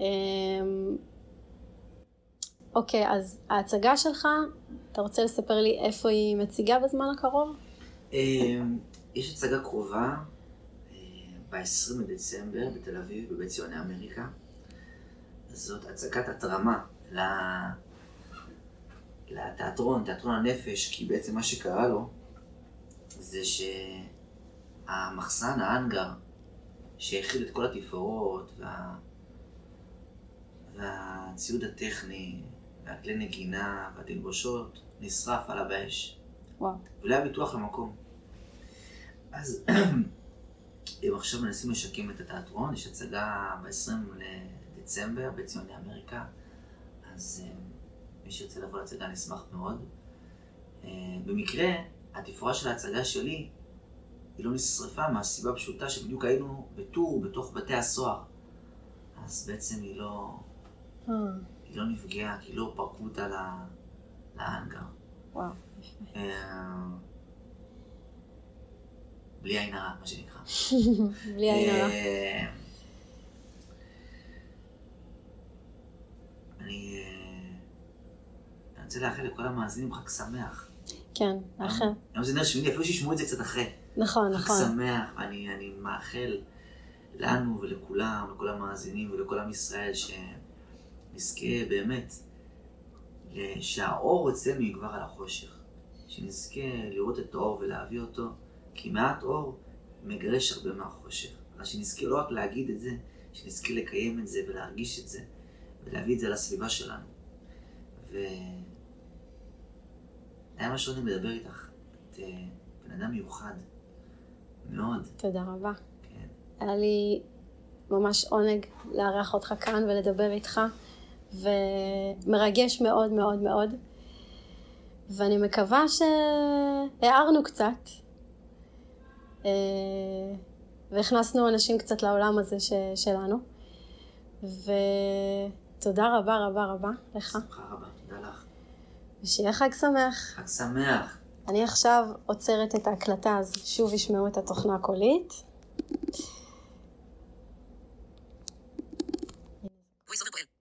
Speaker 1: אמ, אוקיי, אז ההצגה שלך, אתה רוצה לספר לי איפה היא מציגה בזמן הקרוב?
Speaker 2: אמ, יש הצגה קרובה אה, ב-20 בדצמבר בתל אביב, בבית ציוני אמריקה. זאת הצגת התרמה לתיאטרון, תיאטרון הנפש, כי בעצם מה שקרה לו זה שהמחסן, האנגר, שהכיל את כל התפאורות וה... והציוד הטכני והכלי נגינה והתלבושות נשרף עליו באש.
Speaker 1: וואו.
Speaker 2: ולא היה ביטוח למקום. אז <clears throat> הם עכשיו מנסים לשקם את התיאטרון, יש הצגה ב-20 לדצמבר בציוני אמריקה, אז אה, מי שירצה לבוא להצגה נשמח מאוד. אה, במקרה, התפאורה של ההצגה שלי היא לא נשרפה מהסיבה הפשוטה שבדיוק היינו בטור בתוך בתי הסוהר. אז בעצם היא לא...
Speaker 1: אה.
Speaker 2: היא לא נפגעה, כי לא פרקו אותה להאנגר.
Speaker 1: וואו.
Speaker 2: בלי עין הרע, מה שנקרא. <laughs>
Speaker 1: בלי עין הרע.
Speaker 2: אני רוצה לאחל לכל המאזינים חג שמח.
Speaker 1: כן, לאחל.
Speaker 2: היום זה נר שמיני, אפילו שישמעו את זה קצת אחרי.
Speaker 1: נכון,
Speaker 2: חג
Speaker 1: נכון.
Speaker 2: שמח, ואני מאחל לנו ולכולם, לכל המאזינים ולכל עם ישראל, שנזכה באמת, שהאור אצלנו יגבר על החושך. שנזכה לראות את האור ולהביא אותו, כי מעט אור מגרש הרבה מהחושך. אז שנזכה לא רק להגיד את זה, שנזכה לקיים את זה ולהרגיש את זה, ולהביא את זה לסביבה שלנו. ו... היה משהו אני מדבר איתך. את אה, בן אדם מיוחד. מאוד.
Speaker 1: תודה רבה.
Speaker 2: כן.
Speaker 1: היה לי ממש עונג לארח אותך כאן ולדבר איתך, ומרגש מאוד מאוד מאוד. ואני מקווה שהערנו קצת, אה, והכנסנו אנשים קצת לעולם הזה ש... שלנו. ותודה רבה רבה רבה לך.
Speaker 2: שמחה רבה, תודה לך.
Speaker 1: ושיהיה חג שמח.
Speaker 2: חג שמח.
Speaker 1: אני עכשיו עוצרת את ההקלטה, אז שוב ישמעו את התוכנה הקולית.
Speaker 3: voiceover פועל.